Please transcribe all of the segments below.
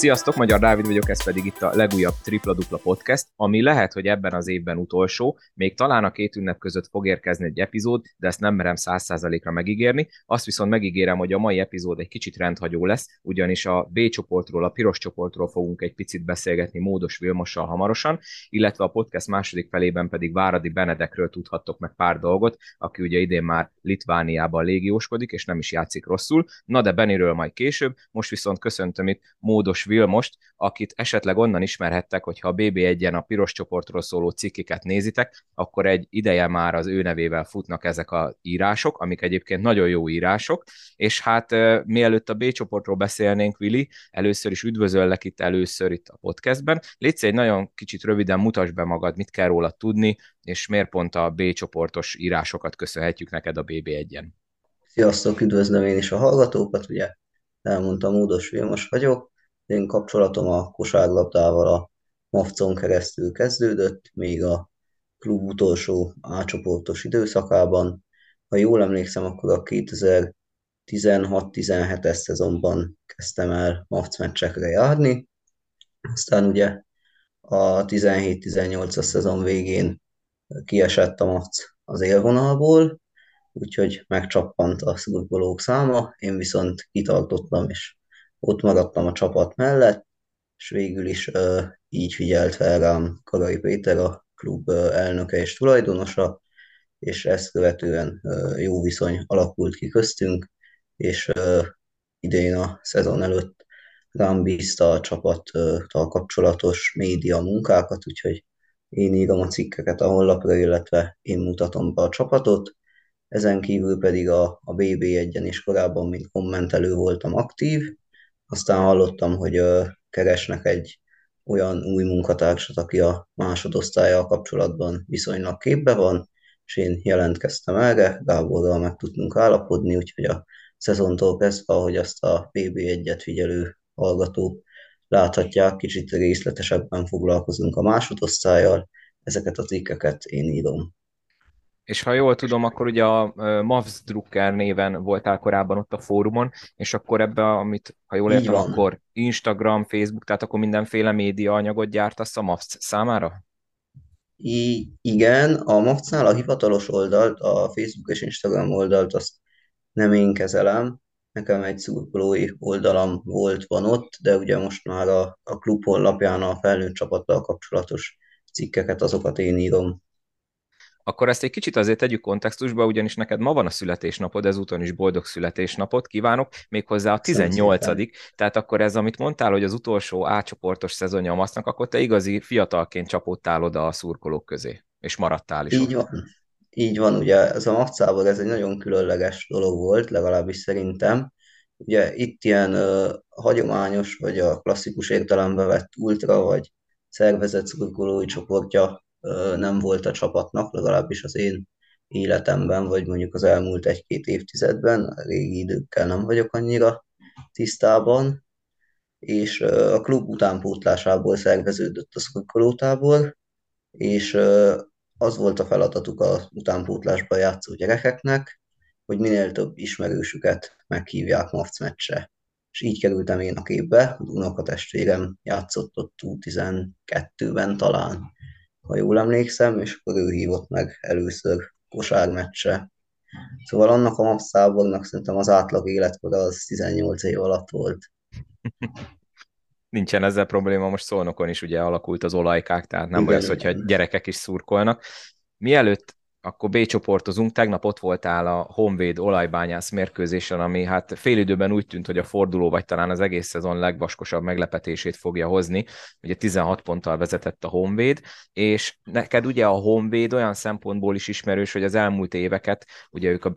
Sziasztok, Magyar Dávid vagyok, ez pedig itt a legújabb Tripla Dupla Podcast, ami lehet, hogy ebben az évben utolsó, még talán a két ünnep között fog érkezni egy epizód, de ezt nem merem száz százalékra megígérni. Azt viszont megígérem, hogy a mai epizód egy kicsit rendhagyó lesz, ugyanis a B csoportról, a piros csoportról fogunk egy picit beszélgetni Módos Vilmossal hamarosan, illetve a podcast második felében pedig Váradi Benedekről tudhattok meg pár dolgot, aki ugye idén már Litvániában légióskodik, és nem is játszik rosszul. Na de Beniről majd később, most viszont köszöntöm itt Módos Vilmost, akit esetleg onnan ismerhettek, hogyha a BB1-en a piros csoportról szóló cikkiket nézitek, akkor egy ideje már az ő nevével futnak ezek a írások, amik egyébként nagyon jó írások, és hát mielőtt a B csoportról beszélnénk, Vili, először is üdvözöllek itt először itt a podcastben. Légy egy nagyon kicsit röviden mutasd be magad, mit kell róla tudni, és miért pont a B csoportos írásokat köszönhetjük neked a BB1-en. Sziasztok, üdvözlöm én is a hallgatókat, ugye elmondtam, Módos Vilmos vagyok, én kapcsolatom a kosárlabdával a Mavcon keresztül kezdődött, még a klub utolsó átcsoportos időszakában. Ha jól emlékszem, akkor a 2016-17-es szezonban kezdtem el Mavc meccsekre járni. Aztán ugye a 17-18-as szezon végén kiesett a Mavc az élvonalból, úgyhogy megcsappant a szurkolók száma, én viszont kitartottam, és ott maradtam a csapat mellett, és végül is uh, így figyelt fel rám Karai Péter, a klub uh, elnöke és tulajdonosa, és ezt követően uh, jó viszony alakult ki köztünk, és uh, idén a szezon előtt rám bízta a csapattal kapcsolatos média munkákat, úgyhogy én írom a cikkeket a honlapra, illetve én mutatom be a csapatot, ezen kívül pedig a, a BB1-en is korábban, mint kommentelő voltam aktív, aztán hallottam, hogy keresnek egy olyan új munkatársat, aki a másodosztályjal kapcsolatban viszonylag képbe van, és én jelentkeztem erre, Gáborral meg tudtunk állapodni, úgyhogy a szezontól kezdve, ahogy azt a BB1-et figyelő hallgatók láthatják, kicsit részletesebben foglalkozunk a másodosztályjal, ezeket a cikkeket én írom. És ha jól tudom, akkor ugye a Mavs Drucker néven voltál korábban ott a fórumon, és akkor ebbe, amit, ha jól értem, akkor Instagram, Facebook, tehát akkor mindenféle média anyagot gyártasz a Mavs számára? I- igen, a Mavcnál a hivatalos oldalt, a Facebook és Instagram oldalt azt nem én kezelem, nekem egy szurkolói oldalam volt, van ott, de ugye most már a, a klub honlapján a felnőtt csapattal kapcsolatos cikkeket, azokat én írom akkor ezt egy kicsit azért tegyük kontextusba, ugyanis neked ma van a születésnapod, ezúton is boldog születésnapot kívánok, méghozzá a 18 tehát akkor ez, amit mondtál, hogy az utolsó átcsoportos szezonja a masznak, akkor te igazi fiatalként csapódtál oda a szurkolók közé, és maradtál is Így ott. van. Így van, ugye ez a Macából ez egy nagyon különleges dolog volt, legalábbis szerintem. Ugye itt ilyen uh, hagyományos, vagy a klasszikus értelembe vett ultra, vagy szervezett szurkolói csoportja nem volt a csapatnak, legalábbis az én életemben, vagy mondjuk az elmúlt egy-két évtizedben, a régi időkkel nem vagyok annyira tisztában, és a klub utánpótlásából szerveződött a szurkolótábor, és az volt a feladatuk az utánpótlásban játszó gyerekeknek, hogy minél több ismerősüket meghívják MAFC meccsre. És így kerültem én a képbe, a testvérem játszott ott 12-ben talán, ha jól emlékszem, és akkor ő hívott meg először kosármeccse. Szóval annak a masszábornak szerintem az átlag életkora az 18 év alatt volt. Nincsen ezzel probléma, most Szolnokon is ugye alakult az olajkák, tehát nem baj az, hogyha gyerekek is szurkolnak. Mielőtt akkor B csoportozunk, tegnap ott voltál a Honvéd olajbányász mérkőzésen, ami hát félidőben úgy tűnt, hogy a forduló, vagy talán az egész szezon legvaskosabb meglepetését fogja hozni. Ugye 16 ponttal vezetett a Honvéd, és neked ugye a Honvéd olyan szempontból is ismerős, hogy az elmúlt éveket, ugye ők a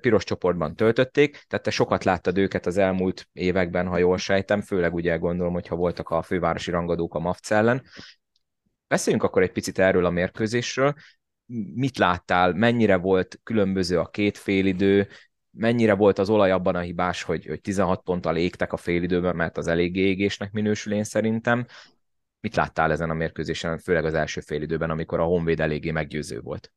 piros csoportban töltötték, tehát te sokat láttad őket az elmúlt években, ha jól sejtem, főleg ugye gondolom, hogyha voltak a fővárosi rangadók a MAFC ellen. Beszéljünk akkor egy picit erről a mérkőzésről mit láttál, mennyire volt különböző a két félidő, mennyire volt az olaj abban a hibás, hogy, hogy 16 ponttal égtek a félidőben, mert az elég égésnek minősül én szerintem. Mit láttál ezen a mérkőzésen, főleg az első félidőben, amikor a Honvéd eléggé meggyőző volt?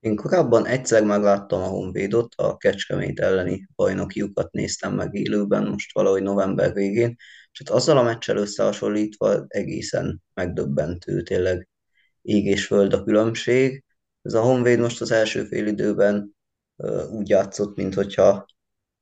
Én korábban egyszer megláttam a Honvédot, a Kecskemét elleni bajnokiukat néztem meg élőben, most valahogy november végén, és hát azzal a meccsel összehasonlítva egészen megdöbbentő, tényleg ég és föld a különbség. Ez a Honvéd most az első fél időben úgy játszott, mintha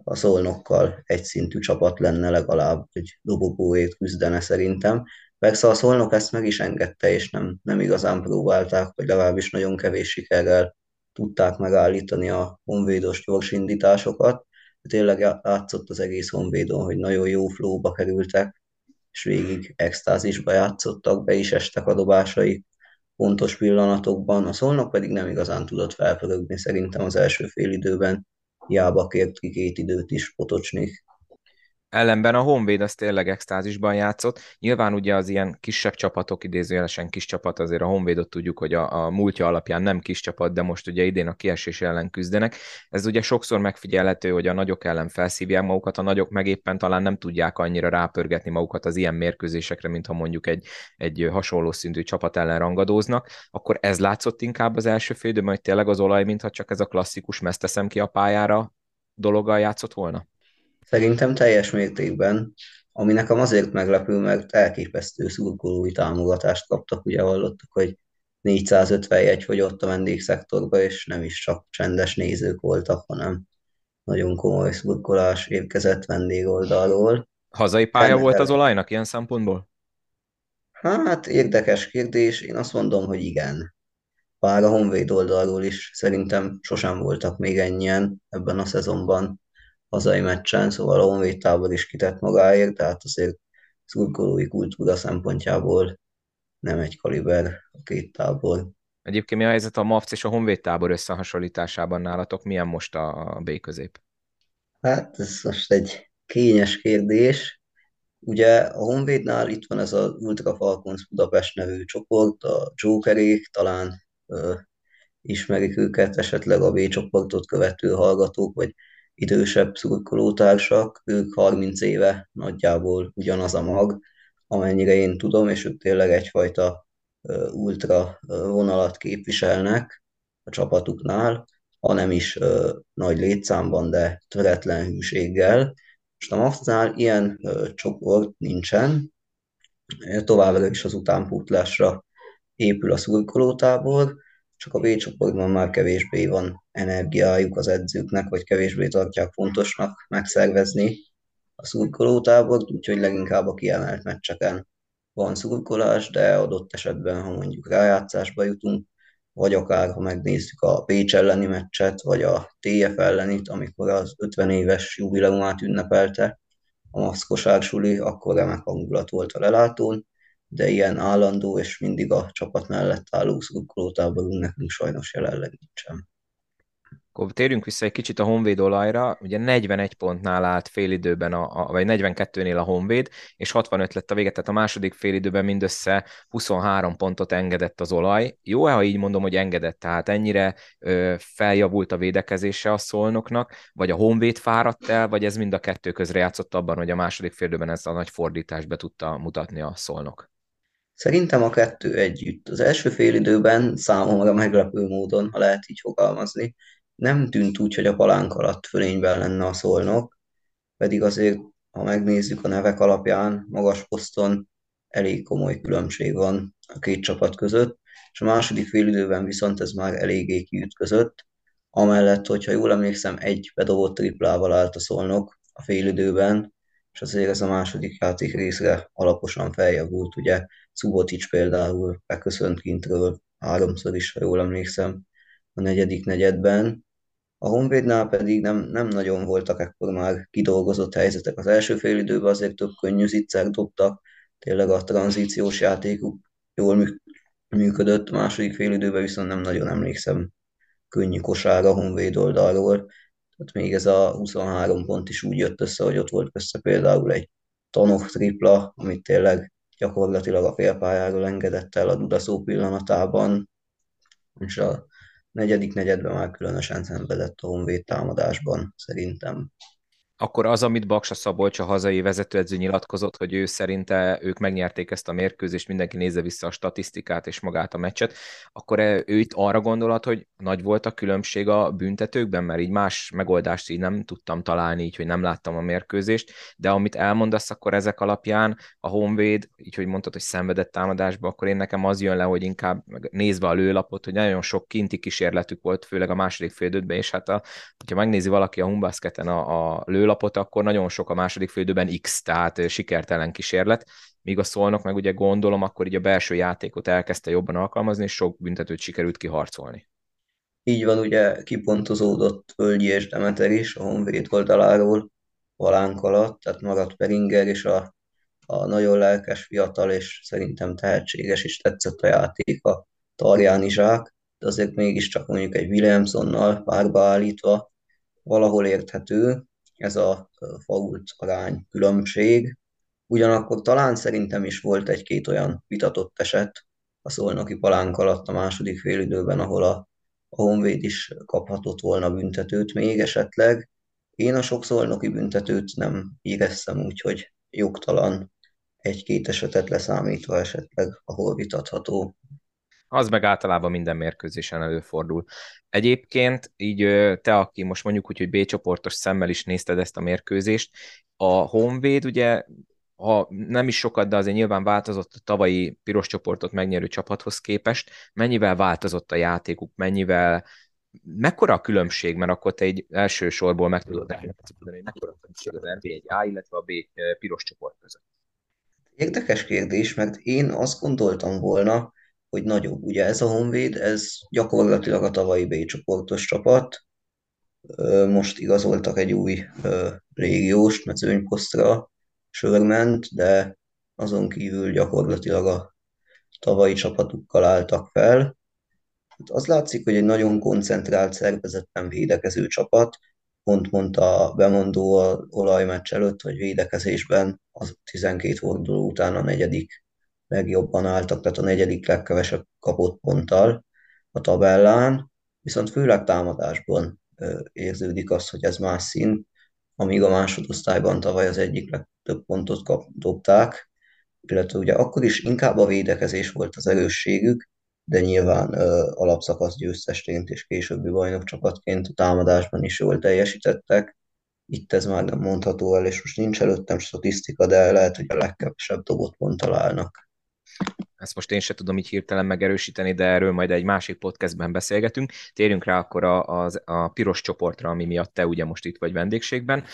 a szolnokkal egyszintű csapat lenne legalább, hogy dobogóért küzdene szerintem. Persze a szolnok ezt meg is engedte, és nem, nem igazán próbálták, vagy legalábbis nagyon kevés sikerrel tudták megállítani a honvédos gyorsindításokat. Tényleg látszott az egész honvédon, hogy nagyon jó flóba kerültek, és végig extázisba játszottak, be is estek a dobásai pontos pillanatokban, a szolnok pedig nem igazán tudott felpörögni szerintem az első fél időben, hiába kért ki két időt is Potocsnik. Ellenben a Honvéd az tényleg extázisban játszott. Nyilván ugye az ilyen kisebb csapatok, idézőjelesen kis csapat, azért a Honvédot tudjuk, hogy a, a múltja alapján nem kis csapat, de most ugye idén a kiesés ellen küzdenek. Ez ugye sokszor megfigyelhető, hogy a nagyok ellen felszívják magukat, a nagyok meg éppen talán nem tudják annyira rápörgetni magukat az ilyen mérkőzésekre, mint ha mondjuk egy, egy hasonló szintű csapat ellen rangadóznak. Akkor ez látszott inkább az első fél hogy tényleg az olaj, mintha csak ez a klasszikus meszteszem ki a pályára dologgal játszott volna? Szerintem teljes mértékben, ami nekem azért meglepő, mert elképesztő szurkolói támogatást kaptak, ugye hallottuk, hogy 451 vagy ott a vendégszektorban, és nem is csak csendes nézők voltak, hanem nagyon komoly szurkolás érkezett vendégoldalról. Hazai pálya Ennek volt az olajnak ilyen szempontból? Hát érdekes kérdés, én azt mondom, hogy igen. Bár a Honvéd oldalról is szerintem sosem voltak még ennyien ebben a szezonban hazai meccsen, szóval a Honvéd tábor is kitett magáért, tehát azért szurkolói kultúra szempontjából nem egy kaliber a két tábor. Egyébként mi a helyzet a MAFC és a Honvéd tábor összehasonlításában nálatok? Milyen most a B közép? Hát ez most egy kényes kérdés. Ugye a Honvédnál itt van ez az Ultra Falcons Budapest nevű csoport, a Jokerék, talán ö, ismerik őket, esetleg a B csoportot követő hallgatók, vagy idősebb szurkolótársak, ők 30 éve nagyjából ugyanaz a mag, amennyire én tudom, és ők tényleg egyfajta ultra vonalat képviselnek a csapatuknál, ha nem is nagy létszámban, de töretlen hűséggel. Most a MAFT-nál ilyen csoport nincsen, továbbra is az utánpótlásra épül a szurkolótábor, csak a B csoportban már kevésbé van energiájuk az edzőknek, vagy kevésbé tartják fontosnak megszervezni a szurkolótábort, úgyhogy leginkább a kiemelt meccseken van szurkolás, de adott esetben, ha mondjuk rájátszásba jutunk, vagy akár ha megnézzük a Pécs elleni meccset, vagy a TF ellenit, amikor az 50 éves jubileumát ünnepelte a maszkosár suli, akkor remek hangulat volt a lelátón, de ilyen állandó és mindig a csapat mellett álló szurkolótáborunk nekünk sajnos jelenleg nincsen. Akkor térjünk vissza egy kicsit a Honvéd olajra. Ugye 41 pontnál állt félidőben, a, a, vagy 42-nél a Honvéd, és 65 lett a vége, tehát a második félidőben mindössze 23 pontot engedett az olaj. Jó-e, ha így mondom, hogy engedett? Tehát ennyire ö, feljavult a védekezése a szolnoknak, vagy a Honvéd fáradt el, vagy ez mind a kettő közre játszott abban, hogy a második félidőben ezt a nagy fordítást be tudta mutatni a szolnok? Szerintem a kettő együtt. Az első fél időben számomra meglepő módon, ha lehet így fogalmazni, nem tűnt úgy, hogy a palánk alatt fölényben lenne a szolnok, pedig azért, ha megnézzük a nevek alapján, magas poszton elég komoly különbség van a két csapat között, és a második fél időben viszont ez már eléggé kiütközött, amellett, hogyha jól emlékszem, egy bedobott triplával állt a szolnok a fél időben, és azért ez a második játék részre alaposan feljavult, ugye Szubotics például beköszönt kintről háromszor is, ha jól emlékszem, a negyedik negyedben. A Honvédnál pedig nem, nem nagyon voltak ekkor már kidolgozott helyzetek. Az első fél időben azért több könnyű zicser dobtak, tényleg a tranzíciós játékuk jól működött, a második fél időben viszont nem nagyon emlékszem könnyű kosára a Honvéd oldalról. Tehát még ez a 23 pont is úgy jött össze, hogy ott volt össze például egy Tanok tripla, amit tényleg gyakorlatilag a félpályáról engedett el a Dudaszó pillanatában, és a negyedik negyedben már különösen szenvedett a Honvéd támadásban, szerintem. Akkor az, amit Baksa Szabolcs, a hazai vezetőedző nyilatkozott, hogy ő szerinte ők megnyerték ezt a mérkőzést, mindenki nézze vissza a statisztikát és magát a meccset, akkor ő itt arra gondolat, hogy nagy volt a különbség a büntetőkben, mert így más megoldást így nem tudtam találni, így, hogy nem láttam a mérkőzést, de amit elmondasz, akkor ezek alapján a Honvéd, így, hogy mondtad, hogy szenvedett támadásba, akkor én nekem az jön le, hogy inkább nézve a lőlapot, hogy nagyon sok kinti kísérletük volt, főleg a második fél és hát a, hogyha megnézi valaki a Humbasketen a, a lő főlapot, akkor nagyon sok a második félidőben X, tehát sikertelen kísérlet, míg a szolnok meg ugye gondolom, akkor így a belső játékot elkezdte jobban alkalmazni, és sok büntetőt sikerült kiharcolni. Így van, ugye kipontozódott Völgyi és Demeter is a Honvéd oldaláról valánk alatt, tehát maradt Peringer és a, a nagyon lelkes, fiatal és szerintem tehetséges is tetszett a játék a Tarján Zsák, de azért mégiscsak mondjuk egy Williamsonnal párba állítva valahol érthető, ez a fault arány különbség. Ugyanakkor talán szerintem is volt egy-két olyan vitatott eset a szolnoki palánk alatt a második félidőben, ahol a, a Honvéd is kaphatott volna büntetőt még esetleg. Én a sok szolnoki büntetőt nem éreztem, úgyhogy jogtalan egy-két esetet leszámítva esetleg, ahol vitatható. Az meg általában minden mérkőzésen előfordul. Egyébként így te, aki most mondjuk úgy, hogy B csoportos szemmel is nézted ezt a mérkőzést, a Honvéd ugye ha nem is sokat, de azért nyilván változott a tavalyi piros csoportot megnyerő csapathoz képest. Mennyivel változott a játékuk, mennyivel, mekkora a különbség, mert akkor te egy első sorból meg tudod elmondani, hogy mekkora a különbség az NB1A, illetve a B piros csoport között. Érdekes kérdés, mert én azt gondoltam volna, hogy nagyobb. Ugye ez a Honvéd, ez gyakorlatilag a tavalyi B csoportos csapat. Most igazoltak egy új régiós mezőnyposztra, sörment, de azon kívül gyakorlatilag a tavalyi csapatukkal álltak fel. Hát az látszik, hogy egy nagyon koncentrált szervezetben védekező csapat, pont mondta a bemondó a olajmeccs előtt, hogy védekezésben az 12 forduló után a negyedik legjobban álltak, tehát a negyedik legkevesebb kapott ponttal a tabellán, viszont főleg támadásban érződik az, hogy ez más szín, amíg a másodosztályban tavaly az egyik legtöbb pontot kap, dobták, illetve ugye akkor is inkább a védekezés volt az erősségük, de nyilván ö, alapszakasz győztesként és későbbi bajnokcsapatként a támadásban is jól teljesítettek. Itt ez már nem mondható el, és most nincs előttem statisztika, de lehet, hogy a legkevesebb dobott pont találnak ezt most én se tudom így hirtelen megerősíteni, de erről majd egy másik podcastben beszélgetünk. Térjünk rá akkor a, a, a piros csoportra, ami miatt te ugye most itt vagy vendégségben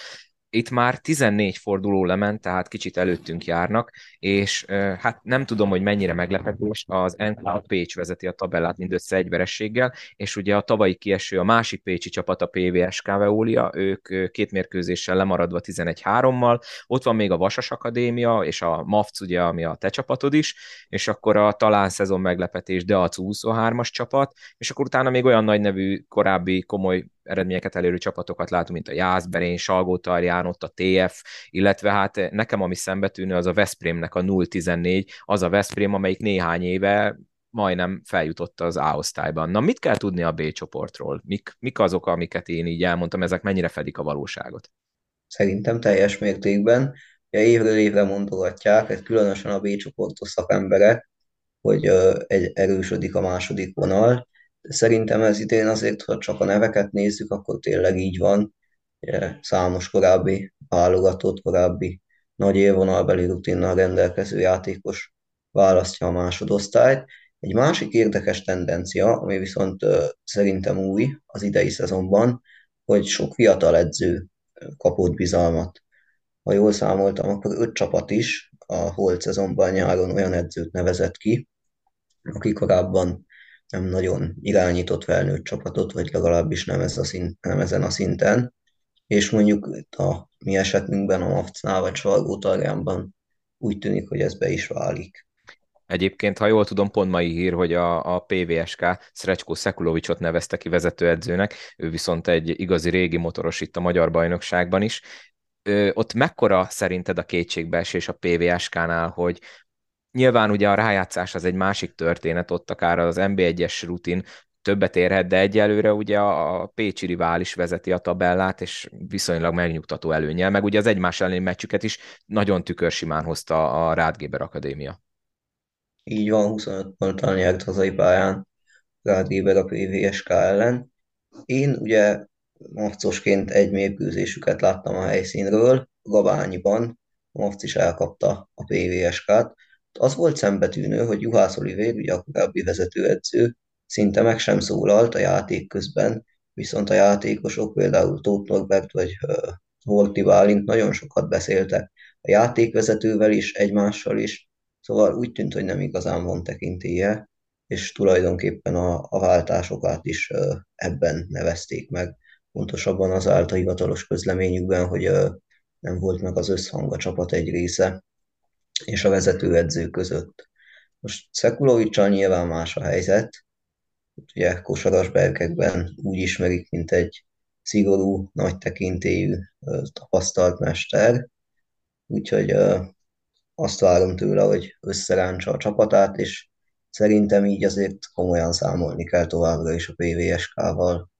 itt már 14 forduló lement, tehát kicsit előttünk járnak, és hát nem tudom, hogy mennyire meglepetés, az NK Pécs vezeti a tabellát mindössze egy verességgel, és ugye a tavalyi kieső, a másik pécsi csapat, a PVSK Veolia, ők két mérkőzéssel lemaradva 11-3-mal, ott van még a Vasas Akadémia, és a MAFC ugye, ami a te csapatod is, és akkor a talán szezon meglepetés, de a 23-as csapat, és akkor utána még olyan nagy nevű korábbi komoly eredményeket elérő csapatokat látunk, mint a Jászberén, Salgótarján, ott a TF, illetve hát nekem ami szembetűnő az a Veszprémnek a 0-14, az a Veszprém, amelyik néhány éve majdnem feljutott az A osztályban. Na, mit kell tudni a B csoportról? Mik, mik azok, amiket én így elmondtam, ezek mennyire fedik a valóságot? Szerintem teljes mértékben. Ja, évről évre mondogatják, ez különösen a B csoportos szakemberek, hogy egy erősödik a második vonal, Szerintem ez idén azért, ha csak a neveket nézzük, akkor tényleg így van. Számos korábbi válogatott, korábbi nagy élvonalbeli rutinnal rendelkező játékos választja a másodosztályt. Egy másik érdekes tendencia, ami viszont szerintem új az idei szezonban, hogy sok fiatal edző kapott bizalmat. Ha jól számoltam, akkor öt csapat is a holt szezonban nyáron olyan edzőt nevezett ki, aki korábban nem nagyon irányított felnőtt csapatot, vagy legalábbis nem, ez a szint, nem ezen a szinten. És mondjuk a mi esetünkben a Mavcnál vagy Salgó úgy tűnik, hogy ez be is válik. Egyébként, ha jól tudom, pont mai hír, hogy a, a PVSK Szrecskó Szekulovicsot nevezte ki vezetőedzőnek, ő viszont egy igazi régi motoros itt a magyar bajnokságban is. Ö, ott mekkora szerinted a kétségbeesés a PVSK-nál, hogy Nyilván ugye a rájátszás az egy másik történet, ott akár az NB1-es rutin többet érhet, de egyelőre ugye a Pécsi rivális vezeti a tabellát, és viszonylag megnyugtató előnyel, meg ugye az egymás elleni meccsüket is nagyon tükörsimán hozta a Rádgéber Akadémia. Így van, 25 ponttal nyert hazai pályán Rádgéber a PVSK ellen. Én ugye marcosként egy mérkőzésüket láttam a helyszínről, Gabányiban, Marc is elkapta a PVSK-t. Az volt szembetűnő, hogy Juhász Olivér, ugye a korábbi vezetőedző, szinte meg sem szólalt a játék közben, viszont a játékosok, például Tóth Norbert vagy Horti Bálint nagyon sokat beszéltek a játékvezetővel is, egymással is, szóval úgy tűnt, hogy nem igazán van tekintélye, és tulajdonképpen a, a váltásokat is ebben nevezték meg. Pontosabban az állt a hivatalos közleményükben, hogy nem volt meg az összhang a csapat egy része és a vezetőedző között. Most Szekulovicsal nyilván más a helyzet, ugye kosaras berkekben úgy ismerik, mint egy szigorú, nagy tekintélyű, tapasztalt mester, úgyhogy azt várom tőle, hogy összeráncsa a csapatát, és szerintem így azért komolyan számolni kell továbbra is a PVSK-val.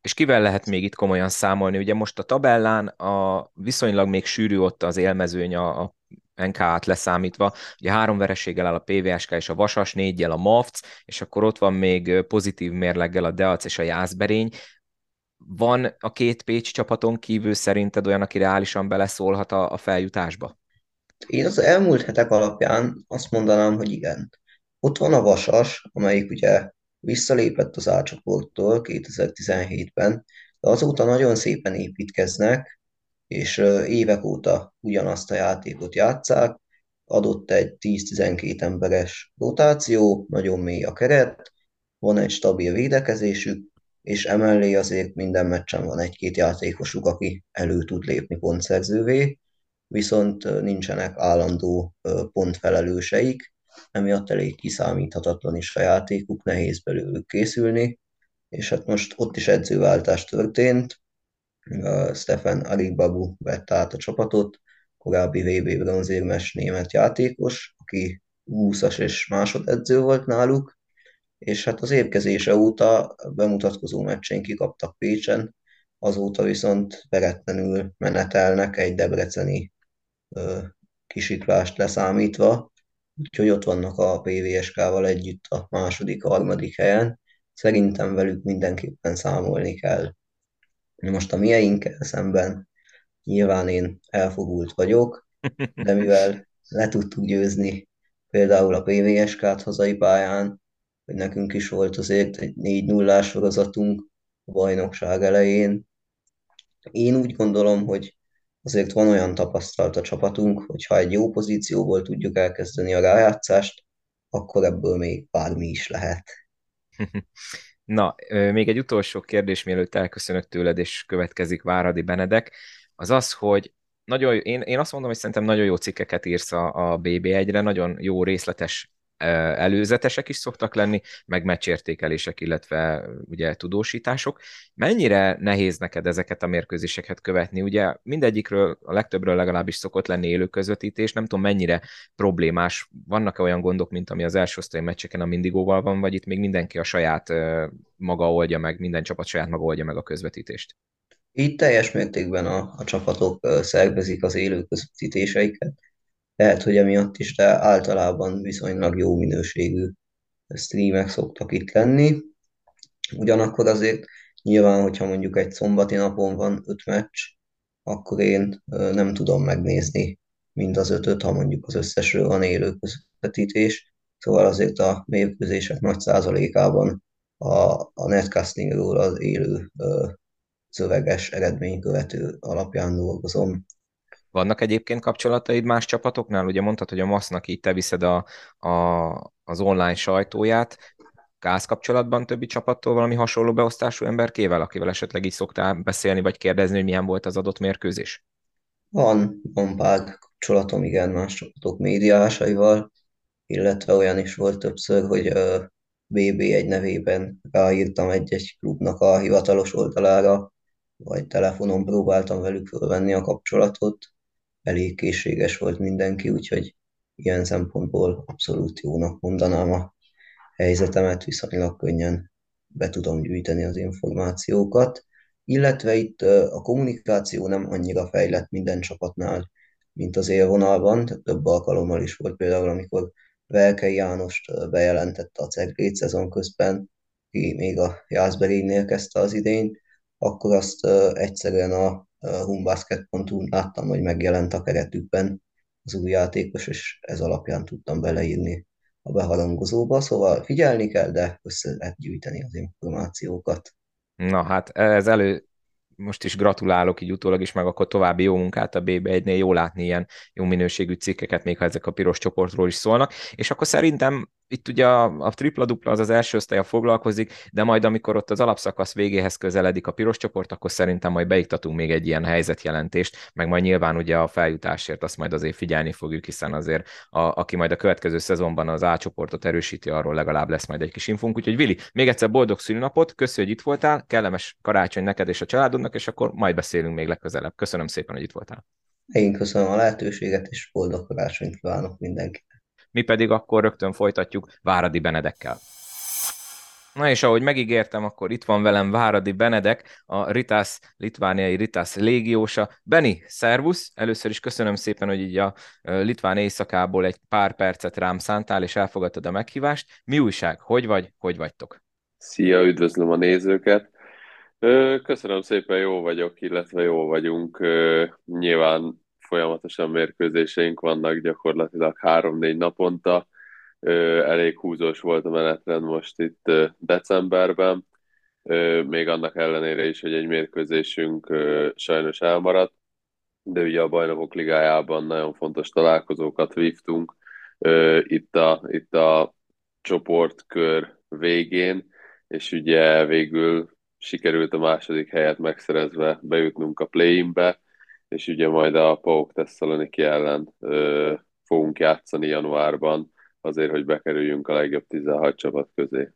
És kivel lehet még itt komolyan számolni? Ugye most a tabellán a viszonylag még sűrű ott az élmezőny a, a NK-t leszámítva, ugye három vereséggel áll a PVSK és a Vasas, négyel a MAFC, és akkor ott van még pozitív mérleggel a Deac és a Jászberény. Van a két Pécs csapaton kívül szerinted olyan, aki reálisan beleszólhat a, a feljutásba? Én az elmúlt hetek alapján azt mondanám, hogy igen. Ott van a Vasas, amelyik ugye visszalépett az átcsoporttól 2017-ben, de azóta nagyon szépen építkeznek, és évek óta ugyanazt a játékot játszák, adott egy 10-12 emberes rotáció, nagyon mély a keret, van egy stabil védekezésük, és emellé azért minden meccsen van egy-két játékosuk, aki elő tud lépni pontszerzővé, viszont nincsenek állandó pontfelelőseik, emiatt elég kiszámíthatatlan is a játékuk, nehéz belőlük készülni, és hát most ott is edzőváltás történt, Stefan Arigbabu vette át a csapatot, korábbi VB bronzérmes német játékos, aki 20-as és másodedző volt náluk, és hát az érkezése óta bemutatkozó meccsén kikaptak Pécsen, azóta viszont veretlenül menetelnek egy debreceni ö, kisiklást leszámítva, úgyhogy ott vannak a PVSK-val együtt a második, harmadik helyen. Szerintem velük mindenképpen számolni kell. Most a mieinkkel szemben nyilván én elfogult vagyok, de mivel le tudtuk győzni például a PVSK-t hazai pályán, hogy nekünk is volt azért egy 4 0 sorozatunk a bajnokság elején. Én úgy gondolom, hogy azért van olyan tapasztalt a csapatunk, hogy ha egy jó pozícióból tudjuk elkezdeni a rájátszást, akkor ebből még bármi is lehet. Na, még egy utolsó kérdés, mielőtt elköszönök tőled, és következik Váradi Benedek, az az, hogy nagyon, én, én azt mondom, hogy szerintem nagyon jó cikkeket írsz a, a BB1-re, nagyon jó részletes előzetesek is szoktak lenni, meg meccsértékelések, illetve ugye tudósítások. Mennyire nehéz neked ezeket a mérkőzéseket követni? Ugye mindegyikről, a legtöbbről legalábbis szokott lenni élő közvetítés, nem tudom mennyire problémás, vannak-e olyan gondok, mint ami az első osztály meccseken a Mindigóval van, vagy itt még mindenki a saját maga oldja meg, minden csapat saját maga oldja meg a közvetítést? Itt teljes mértékben a, a csapatok szervezik az élő közvetítéseiket, lehet, hogy emiatt is, de általában viszonylag jó minőségű streamek szoktak itt lenni. Ugyanakkor azért nyilván, hogyha mondjuk egy szombati napon van öt meccs, akkor én nem tudom megnézni mind az ötöt, ha mondjuk az összesről van élő közvetítés. Szóval azért a mérkőzések nagy százalékában a, a netcastingról az élő ö, szöveges eredménykövető alapján dolgozom. Vannak egyébként kapcsolataid más csapatoknál? Ugye mondtad, hogy a MASZ-nak így te viszed a, a, az online sajtóját. Kász kapcsolatban többi csapattól valami hasonló beosztású emberkével, akivel esetleg így szoktál beszélni, vagy kérdezni, hogy milyen volt az adott mérkőzés? Van, van pár kapcsolatom, igen, más csapatok médiásaival, illetve olyan is volt többször, hogy BB egy nevében ráírtam egy-egy klubnak a hivatalos oldalára, vagy telefonon próbáltam velük fölvenni a kapcsolatot, elég készséges volt mindenki, úgyhogy ilyen szempontból abszolút jónak mondanám a helyzetemet, viszonylag könnyen be tudom gyűjteni az információkat, illetve itt a kommunikáció nem annyira fejlett minden csapatnál, mint az élvonalban, tehát több alkalommal is volt például, amikor Velkei Jánost bejelentette a Ceglét szezon közben, ki még a Jászberénynél kezdte az idényt, akkor azt egyszerűen a humbasket.hu láttam, hogy megjelent a keretükben az új játékos, és ez alapján tudtam beleírni a beharangozóba, szóval figyelni kell, de össze lehet gyűjteni az információkat. Na hát ez elő, most is gratulálok így utólag is, meg akkor további jó munkát a BB1-nél, jó látni ilyen jó minőségű cikkeket, még ha ezek a piros csoportról is szólnak, és akkor szerintem itt ugye a, a tripla-dupla az az első osztálya foglalkozik, de majd amikor ott az alapszakasz végéhez közeledik a piros csoport, akkor szerintem majd beiktatunk még egy ilyen helyzetjelentést, meg majd nyilván ugye a feljutásért azt majd azért figyelni fogjuk, hiszen azért a, aki majd a következő szezonban az A csoportot erősíti, arról legalább lesz majd egy kis infunk. Úgyhogy Vili, még egyszer boldog szülinapot, köszönjük, hogy itt voltál, kellemes karácsony neked és a családodnak, és akkor majd beszélünk még legközelebb. Köszönöm szépen, hogy itt voltál. Én köszönöm a lehetőséget, és boldog karácsonyt kívánok mindenkinek mi pedig akkor rögtön folytatjuk Váradi Benedekkel. Na és ahogy megígértem, akkor itt van velem Váradi Benedek, a Ritas, litvániai Ritas légiósa. Beni, szervusz! Először is köszönöm szépen, hogy így a litván éjszakából egy pár percet rám szántál, és elfogadtad a meghívást. Mi újság? Hogy vagy? Hogy vagytok? Szia, üdvözlöm a nézőket! Köszönöm szépen, jó vagyok, illetve jó vagyunk. Nyilván folyamatosan mérkőzéseink vannak gyakorlatilag három-négy naponta. Elég húzós volt a menetrend most itt decemberben, még annak ellenére is, hogy egy mérkőzésünk sajnos elmaradt, de ugye a Bajnokok Ligájában nagyon fontos találkozókat vívtunk itt a, itt a csoportkör végén, és ugye végül sikerült a második helyet megszerezve bejutnunk a play-inbe, és ugye majd a PAOK Thessaloniki ellen ö, fogunk játszani januárban, azért, hogy bekerüljünk a legjobb 16 csapat közé.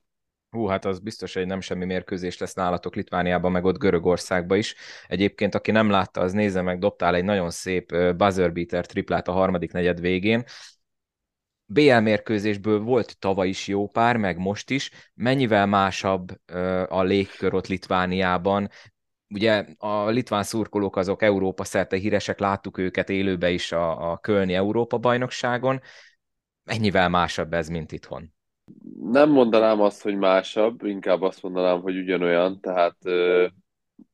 Hú, hát az biztos, hogy nem semmi mérkőzés lesz nálatok Litvániában, meg ott Görögországban is. Egyébként, aki nem látta, az nézze meg, dobtál egy nagyon szép buzzer beater triplát a harmadik negyed végén. BL mérkőzésből volt tavaly is jó pár, meg most is. Mennyivel másabb a légkör ott Litvániában? Ugye a litván szurkolók azok Európa szerte híresek, láttuk őket élőbe is a, a Kölni Európa bajnokságon. Mennyivel másabb ez, mint itthon? Nem mondanám azt, hogy másabb, inkább azt mondanám, hogy ugyanolyan, tehát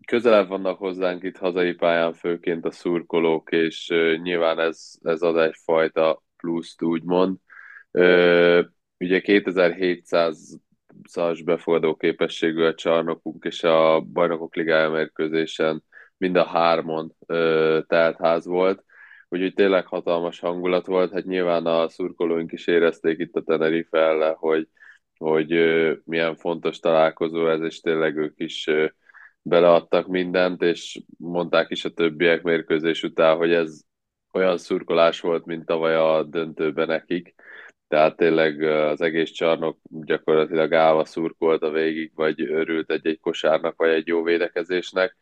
közelebb vannak hozzánk itt hazai pályán főként a szurkolók, és nyilván ez, ez ad egyfajta pluszt, úgymond. Ugye 2700 szas befogadó képességű a csarnokunk, és a bajnokok ligája mérkőzésen mind a hármon ö, telt ház volt, úgyhogy tényleg hatalmas hangulat volt, hát nyilván a szurkolóink is érezték itt a Tenerife ellen, hogy, hogy ö, milyen fontos találkozó ez, és tényleg ők is ö, beleadtak mindent, és mondták is a többiek mérkőzés után, hogy ez olyan szurkolás volt, mint tavaly a döntőben nekik, tehát tényleg az egész csarnok gyakorlatilag állva a végig, vagy örült egy-egy kosárnak, vagy egy jó védekezésnek.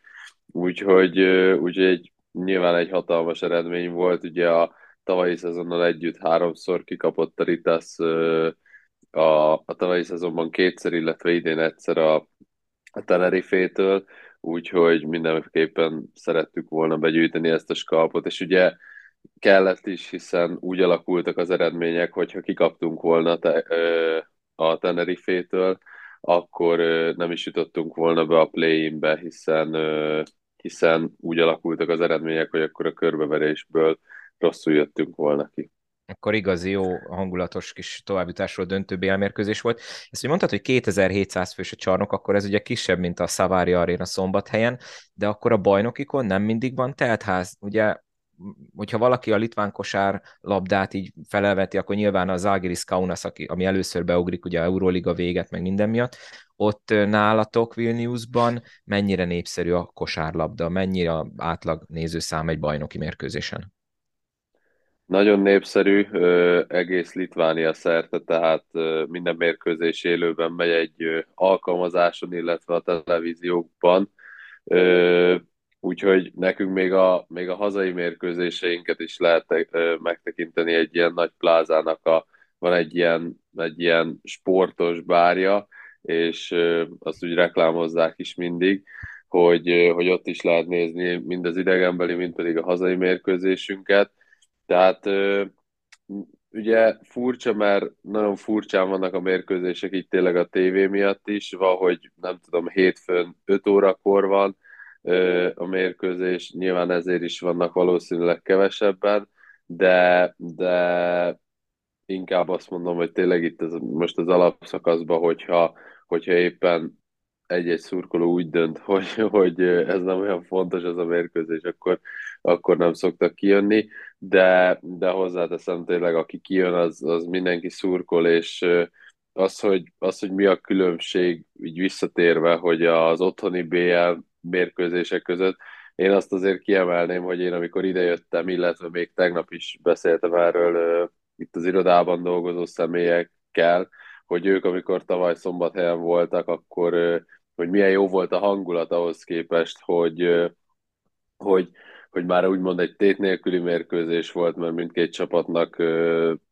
Úgyhogy, úgyhogy egy, nyilván egy hatalmas eredmény volt, ugye a tavalyi szezonnal együtt háromszor kikapott a Ritas a, a tavalyi szezonban kétszer, illetve idén egyszer a, a Tenerife-től, úgyhogy mindenképpen szerettük volna begyűjteni ezt a skalpot, és ugye kellett is, hiszen úgy alakultak az eredmények, hogyha kikaptunk volna te, a Tenerife-től, akkor nem is jutottunk volna be a play-inbe, hiszen, hiszen úgy alakultak az eredmények, hogy akkor a körbeverésből rosszul jöttünk volna ki akkor igazi jó hangulatos kis továbbjutásról döntő BL volt. Ezt, hogy mondtad, hogy 2700 fős a csarnok, akkor ez ugye kisebb, mint a Savaria Arena szombathelyen, de akkor a bajnokikon nem mindig van teltház. Ugye hogyha valaki a litván kosár labdát így felelveti, akkor nyilván a Zalgiris Kaunas, aki, ami először beugrik ugye a Euroliga véget, meg minden miatt, ott nálatok Vilniusban mennyire népszerű a kosárlabda, mennyire átlag nézőszám egy bajnoki mérkőzésen? Nagyon népszerű, egész Litvánia szerte, tehát minden mérkőzés élőben megy egy alkalmazáson, illetve a televíziókban Úgyhogy nekünk még a, még a hazai mérkőzéseinket is lehet megtekinteni egy ilyen nagy plázának, a, van egy ilyen, egy ilyen sportos bárja, és azt úgy reklámozzák is mindig, hogy, hogy ott is lehet nézni mind az idegenbeli, mind pedig a hazai mérkőzésünket. Tehát ugye furcsa, mert nagyon furcsán vannak a mérkőzések így tényleg a tévé miatt is, hogy nem tudom, hétfőn 5 órakor van a mérkőzés, nyilván ezért is vannak valószínűleg kevesebben, de, de inkább azt mondom, hogy tényleg itt ez, most az alapszakaszban, hogyha, hogyha éppen egy-egy szurkoló úgy dönt, hogy, hogy ez nem olyan fontos az a mérkőzés, akkor, akkor nem szoktak kijönni, de, de hozzáteszem tényleg, aki kijön, az, az mindenki szurkol, és az hogy, az, hogy mi a különbség, így visszatérve, hogy az otthoni BL mérkőzések között, én azt azért kiemelném, hogy én amikor idejöttem, illetve még tegnap is beszéltem erről itt az irodában dolgozó személyekkel, hogy ők, amikor tavaly szombathelyen voltak, akkor hogy milyen jó volt a hangulat ahhoz képest, hogy, hogy, hogy már úgymond egy tét nélküli mérkőzés volt, mert mindkét csapatnak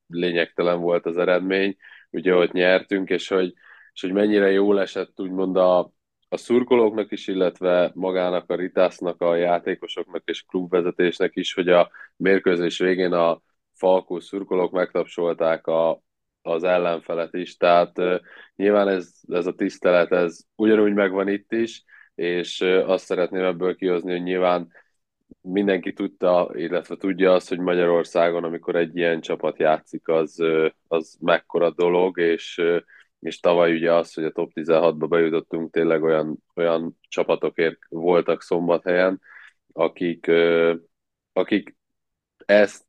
lényegtelen volt az eredmény, ugye ott nyertünk, és hogy, és hogy mennyire jól esett úgymond a, a szurkolóknak is, illetve magának a Ritásznak, a játékosoknak és klubvezetésnek is, hogy a mérkőzés végén a Falkó szurkolók megtapsolták a, az ellenfelet is, tehát nyilván ez, ez a tisztelet, ez ugyanúgy megvan itt is, és azt szeretném ebből kihozni, hogy nyilván mindenki tudta, illetve tudja azt, hogy Magyarországon, amikor egy ilyen csapat játszik, az, az mekkora dolog, és, és tavaly ugye az, hogy a top 16-ba bejutottunk, tényleg olyan, olyan csapatokért voltak szombathelyen, akik, akik ezt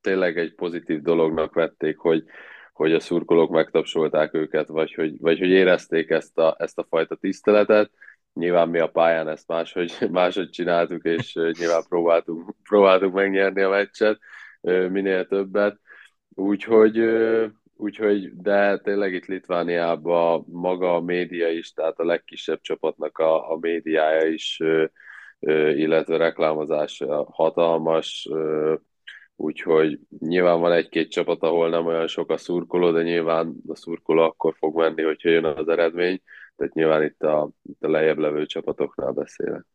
tényleg egy pozitív dolognak vették, hogy, hogy a szurkolók megtapsolták őket, vagy hogy, vagy hogy érezték ezt a, ezt a fajta tiszteletet. Nyilván mi a pályán ezt máshogy, máshogy csináltuk, és nyilván próbáltunk, próbáltunk megnyerni a meccset, minél többet. Úgyhogy, úgyhogy, de tényleg itt Litvániában maga a média is, tehát a legkisebb csapatnak a, a médiája is, illetve reklámozása hatalmas, úgyhogy nyilván van egy-két csapat, ahol nem olyan sok a szurkoló, de nyilván a szurkoló akkor fog menni, hogyha jön az eredmény, tehát nyilván itt a, itt a lejjebb levő csapatoknál beszélek.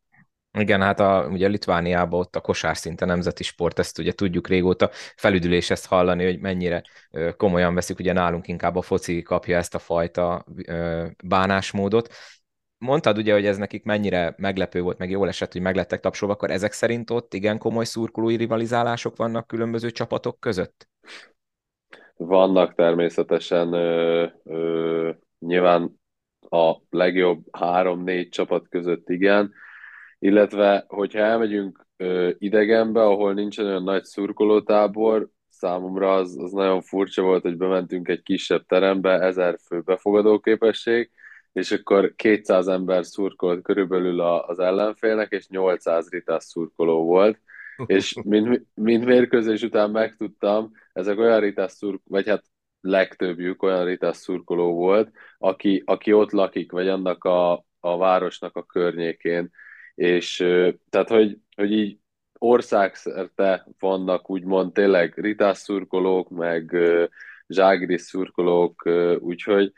Igen, hát a, ugye Litvániában ott a kosár szinte nemzeti sport, ezt ugye tudjuk régóta, felüdülés ezt hallani, hogy mennyire komolyan veszik, ugye nálunk inkább a foci kapja ezt a fajta bánásmódot, mondtad ugye, hogy ez nekik mennyire meglepő volt, meg jól esett, hogy meglettek tapsolva, akkor ezek szerint ott igen komoly szurkolói rivalizálások vannak különböző csapatok között? Vannak természetesen, ö, ö, nyilván a legjobb három-négy csapat között igen, illetve hogyha elmegyünk ö, idegenbe, ahol nincsen olyan nagy szurkolótábor, számomra az, az nagyon furcsa volt, hogy bementünk egy kisebb terembe, ezer fő befogadó képesség, és akkor 200 ember szurkolt körülbelül az ellenfélnek, és 800 ritás szurkoló volt, és mint, mint mérkőzés után megtudtam, ezek olyan ritás szurk, vagy hát legtöbbjük olyan ritás szurkoló volt, aki, aki ott lakik, vagy annak a, a városnak a környékén, és tehát, hogy, hogy így országszerte vannak úgymond tényleg ritás szurkolók, meg zságris szurkolók, úgyhogy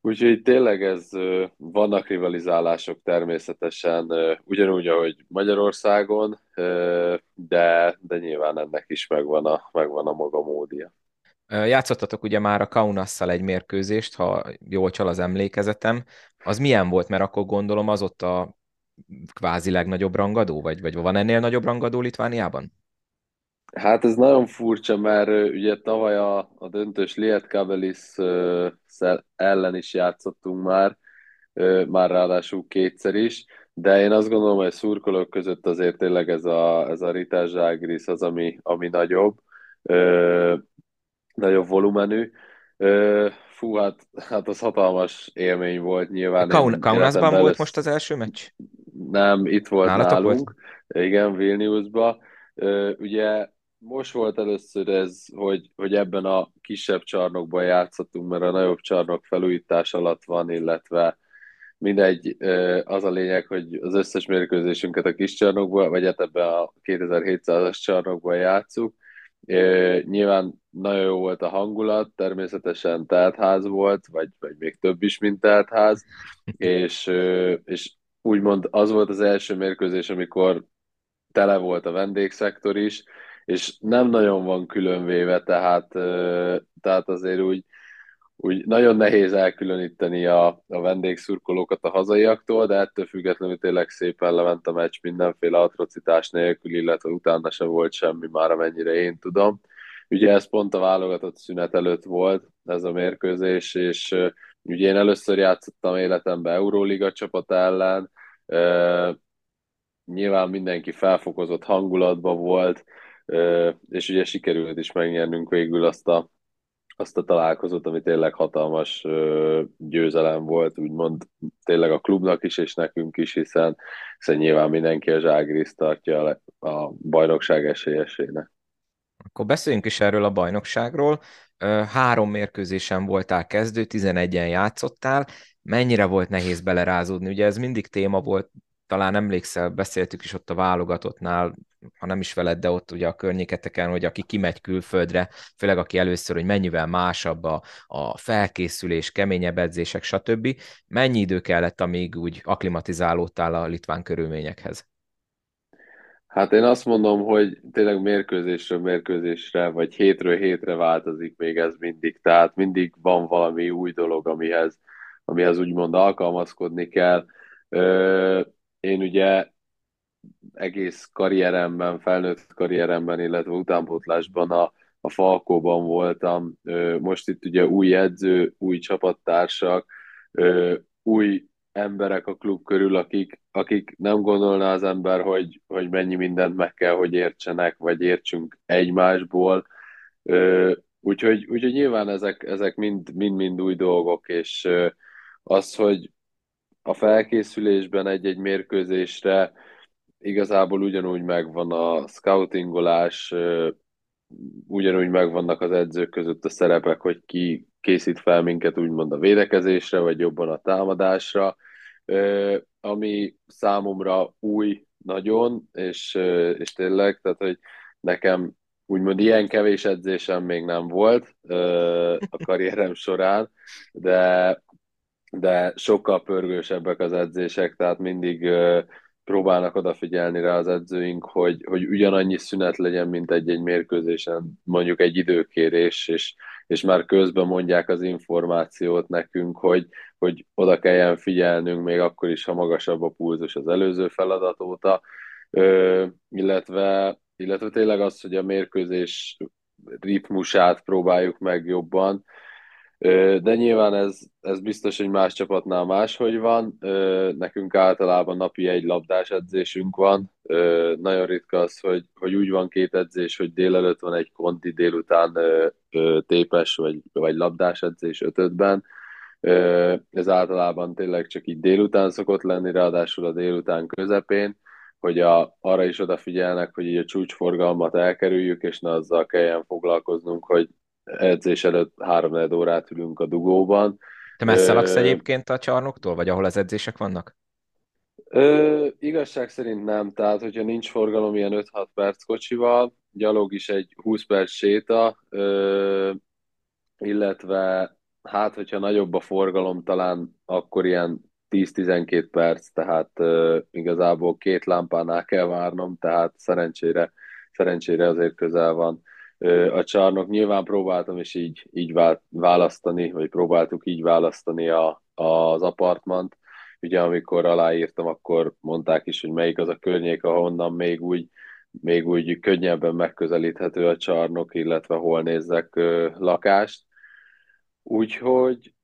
Úgyhogy tényleg ez, vannak rivalizálások természetesen, ugyanúgy, ahogy Magyarországon, de, de nyilván ennek is megvan a, megvan a maga módja. Játszottatok ugye már a Kaunasszal egy mérkőzést, ha jól csal az emlékezetem. Az milyen volt, mert akkor gondolom az ott a kvázi legnagyobb rangadó, vagy, vagy van ennél nagyobb rangadó Litvániában? Hát ez nagyon furcsa, mert ugye tavaly a, a döntős Lietkabelis ellen is játszottunk már, már ráadásul kétszer is, de én azt gondolom, hogy a szurkolók között azért tényleg ez a, ez a Ritás Zságris az, ami, ami nagyobb, ö, nagyobb volumenű. Ö, fú, hát, hát az hatalmas élmény volt nyilván. Kaun- Kaunasban volt most az első meccs? Nem, itt volt Nálatok nálunk. Volt? Igen, Vilniusban. Ugye most volt először ez, hogy, hogy ebben a kisebb csarnokban játszottunk, mert a nagyobb csarnok felújítás alatt van, illetve mindegy, az a lényeg, hogy az összes mérkőzésünket a kis csarnokban, vagy hát ebben a 2700-as csarnokban játszuk, Nyilván nagyon jó volt a hangulat, természetesen teltház volt, vagy, vagy még több is, mint teltház, és, és úgymond az volt az első mérkőzés, amikor tele volt a vendégszektor is, és nem nagyon van különvéve, tehát, tehát azért úgy, úgy nagyon nehéz elkülöníteni a, a vendégszurkolókat a hazaiaktól, de ettől függetlenül tényleg szépen lement a meccs mindenféle atrocitás nélkül, illetve utána sem volt semmi már, amennyire én tudom. Ugye ez pont a válogatott szünet előtt volt, ez a mérkőzés, és ugye én először játszottam életemben Euróliga csapat ellen, nyilván mindenki felfokozott hangulatban volt, és ugye sikerült is megnyernünk végül azt a, azt a találkozót, ami tényleg hatalmas győzelem volt, úgymond tényleg a klubnak is, és nekünk is, hiszen, hiszen nyilván mindenki a Zságriszt tartja a bajnokság esélyesének. Akkor beszéljünk is erről a bajnokságról. Három mérkőzésen voltál kezdő, 11-en játszottál. Mennyire volt nehéz belerázódni? Ugye ez mindig téma volt talán emlékszel, beszéltük is ott a válogatottnál, ha nem is veled, de ott ugye a környéketeken, hogy aki kimegy külföldre, főleg aki először, hogy mennyivel másabb a, a felkészülés, keményebb edzések, stb. Mennyi idő kellett, amíg úgy aklimatizálódtál a litván körülményekhez? Hát én azt mondom, hogy tényleg mérkőzésről mérkőzésre, vagy hétről hétre változik még ez mindig. Tehát mindig van valami új dolog, amihez, amihez úgymond alkalmazkodni kell. Én ugye egész karrieremben, felnőtt karrieremben, illetve utánpótlásban a, a Falkóban voltam. Most itt ugye új edző, új csapattársak, új emberek a klub körül, akik, akik nem gondolná az ember, hogy, hogy mennyi mindent meg kell, hogy értsenek, vagy értsünk egymásból. Úgyhogy, úgyhogy nyilván ezek, ezek mind, mind, mind új dolgok, és az, hogy a felkészülésben egy-egy mérkőzésre igazából ugyanúgy megvan a scoutingolás, ugyanúgy megvannak az edzők között a szerepek, hogy ki készít fel minket úgymond a védekezésre, vagy jobban a támadásra, ami számomra új nagyon, és, és tényleg, tehát hogy nekem úgymond ilyen kevés edzésem még nem volt a karrierem során, de de sokkal pörgősebbek az edzések, tehát mindig próbálnak odafigyelni rá az edzőink, hogy, hogy ugyanannyi szünet legyen, mint egy-egy mérkőzésen, mondjuk egy időkérés, és, és már közben mondják az információt nekünk, hogy, hogy oda kelljen figyelnünk, még akkor is, ha magasabb a pulzus az előző feladat óta, ö, illetve, illetve tényleg az, hogy a mérkőzés ritmusát próbáljuk meg jobban, de nyilván ez, ez biztos, hogy más csapatnál máshogy van. Nekünk általában napi egy labdás edzésünk van. Nagyon ritka az, hogy, hogy úgy van két edzés, hogy délelőtt van egy konti, délután tépes vagy, vagy labdás edzés ötödben. Ez általában tényleg csak így délután szokott lenni, ráadásul a délután közepén hogy a, arra is odafigyelnek, hogy így a csúcsforgalmat elkerüljük, és ne azzal kelljen foglalkoznunk, hogy edzés előtt három órát ülünk a dugóban. Te messze laksz egyébként a csarnoktól, vagy ahol az edzések vannak? Ö, igazság szerint nem, tehát hogyha nincs forgalom ilyen 5-6 perc kocsival, gyalog is egy 20 perc séta, ö, illetve hát, hogyha nagyobb a forgalom, talán akkor ilyen 10-12 perc, tehát ö, igazából két lámpánál kell várnom, tehát szerencsére, szerencsére azért közel van a csarnok. Nyilván próbáltam is így, így választani, vagy próbáltuk így választani a, az apartmant. Ugye amikor aláírtam, akkor mondták is, hogy melyik az a környék, ahonnan még úgy, még úgy könnyebben megközelíthető a csarnok, illetve hol nézzek lakást. Úgyhogy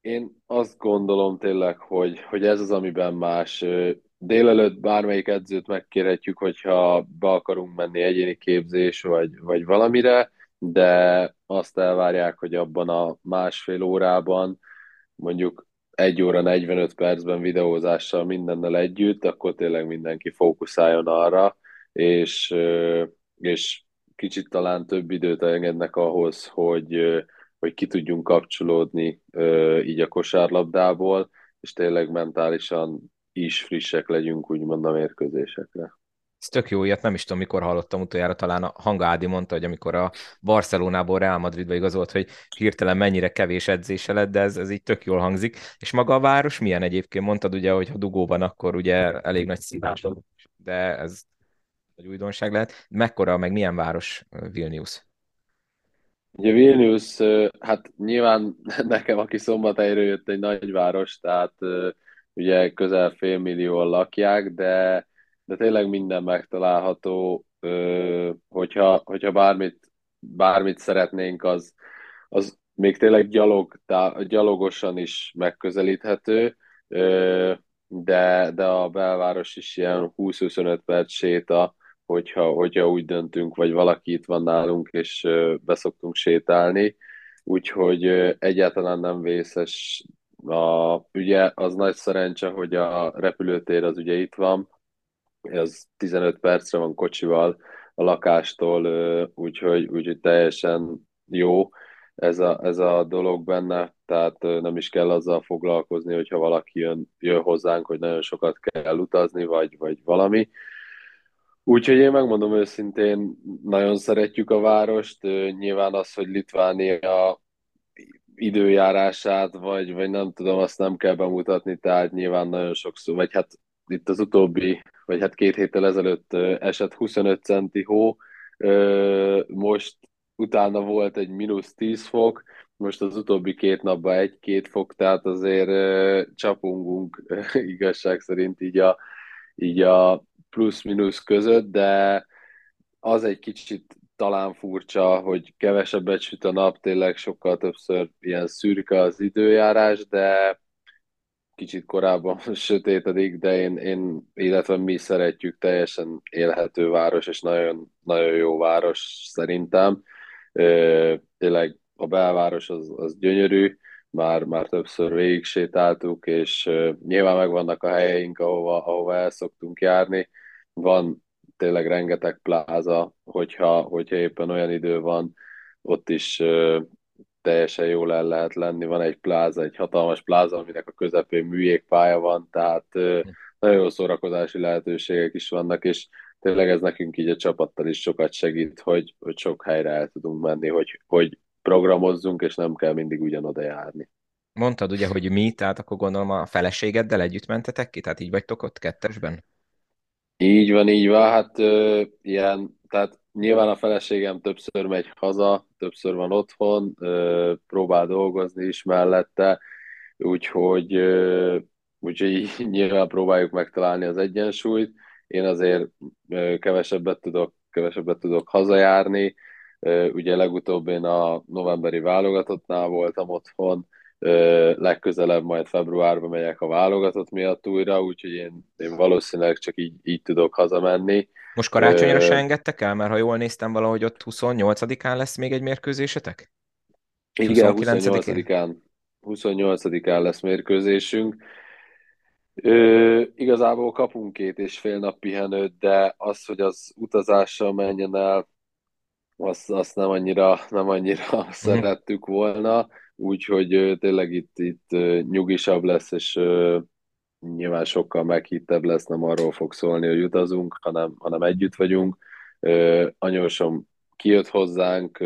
én azt gondolom tényleg, hogy, hogy ez az, amiben más délelőtt bármelyik edzőt megkérhetjük, hogyha be akarunk menni egyéni képzés vagy, vagy valamire, de azt elvárják, hogy abban a másfél órában, mondjuk egy óra 45 percben videózással mindennel együtt, akkor tényleg mindenki fókuszáljon arra, és, és kicsit talán több időt engednek ahhoz, hogy, hogy ki tudjunk kapcsolódni így a kosárlabdából, és tényleg mentálisan is frissek legyünk, úgymond a mérkőzésekre. Ez tök jó, ilyet nem is tudom, mikor hallottam utoljára, talán a Hanga Ádi mondta, hogy amikor a Barcelonából Real Madridba igazolt, hogy hirtelen mennyire kevés edzése lett, de ez, ez így tök jól hangzik. És maga a város milyen egyébként? Mondtad ugye, hogy ha dugó van, akkor ugye elég nagy szívás, de ez egy újdonság lehet. Mekkora, meg milyen város Vilnius? Ugye Vilnius, hát nyilván nekem, aki szombathelyről jött egy nagyváros, tehát ugye közel fél millióan lakják, de, de tényleg minden megtalálható, hogyha, hogyha bármit, bármit szeretnénk, az, az még tényleg gyalog, gyalogosan is megközelíthető, de, de a belváros is ilyen 20-25 perc séta, hogyha, hogyha úgy döntünk, vagy valaki itt van nálunk, és beszoktunk sétálni, úgyhogy egyáltalán nem vészes. A, ugye az nagy szerencse, hogy a repülőtér az ugye itt van, ez 15 percre van kocsival a lakástól, úgyhogy, úgyhogy teljesen jó ez a, ez a dolog benne, tehát nem is kell azzal foglalkozni, hogyha valaki jön, jön hozzánk, hogy nagyon sokat kell utazni, vagy, vagy valami. Úgyhogy én megmondom őszintén, nagyon szeretjük a várost. Nyilván az, hogy Litvánia időjárását, vagy, vagy nem tudom, azt nem kell bemutatni, tehát nyilván nagyon sokszor, vagy hát itt az utóbbi, vagy hát két héttel ezelőtt esett 25 centi hó, most utána volt egy mínusz 10 fok, most az utóbbi két napban egy-két fok, tehát azért csapungunk igazság szerint így a, így a plusz-minusz között, de az egy kicsit talán furcsa, hogy kevesebbet süt a nap, tényleg sokkal többször ilyen szürke az időjárás, de kicsit korábban sötétedik, de én, én, illetve mi szeretjük, teljesen élhető város, és nagyon, nagyon jó város szerintem. Tényleg a belváros az, az gyönyörű, már, már többször végig sétáltuk, és nyilván megvannak a helyeink, ahova, ahova el szoktunk járni, van tényleg rengeteg pláza, hogyha, hogyha éppen olyan idő van, ott is uh, teljesen jól el lehet lenni. Van egy pláza, egy hatalmas pláza, aminek a közepén műjégpálya van, tehát uh, nagyon jó szórakozási lehetőségek is vannak, és tényleg ez nekünk így a csapattal is sokat segít, hogy, hogy sok helyre el tudunk menni, hogy, hogy programozzunk, és nem kell mindig ugyanoda járni. Mondtad ugye, hogy mi, tehát akkor gondolom a feleségeddel együtt mentetek ki, tehát így vagytok ott kettesben? Így van, így van, hát ö, ilyen, tehát nyilván a feleségem többször megy haza, többször van otthon, ö, próbál dolgozni is mellette, úgyhogy, ö, úgyhogy nyilván próbáljuk megtalálni az egyensúlyt. Én azért ö, kevesebbet tudok, kevesebbet tudok hazajárni, ö, ugye legutóbb én a novemberi válogatottnál voltam otthon, legközelebb majd februárban megyek a válogatott miatt újra, úgyhogy én, én valószínűleg csak így, így tudok hazamenni. Most karácsonyra se engedtek el, mert ha jól néztem valahogy ott 28-án lesz még egy mérkőzésetek? Igen, 28-án, 28-án lesz mérkőzésünk. Ö, igazából kapunk két és fél nap pihenőt, de az, hogy az utazással menjen el, azt, azt nem annyira, nem annyira mm. szerettük volna úgyhogy tényleg itt, itt nyugisabb lesz, és nyilván sokkal meghittebb lesz, nem arról fog szólni, hogy utazunk, hanem, hanem együtt vagyunk. Anyósom kijött hozzánk,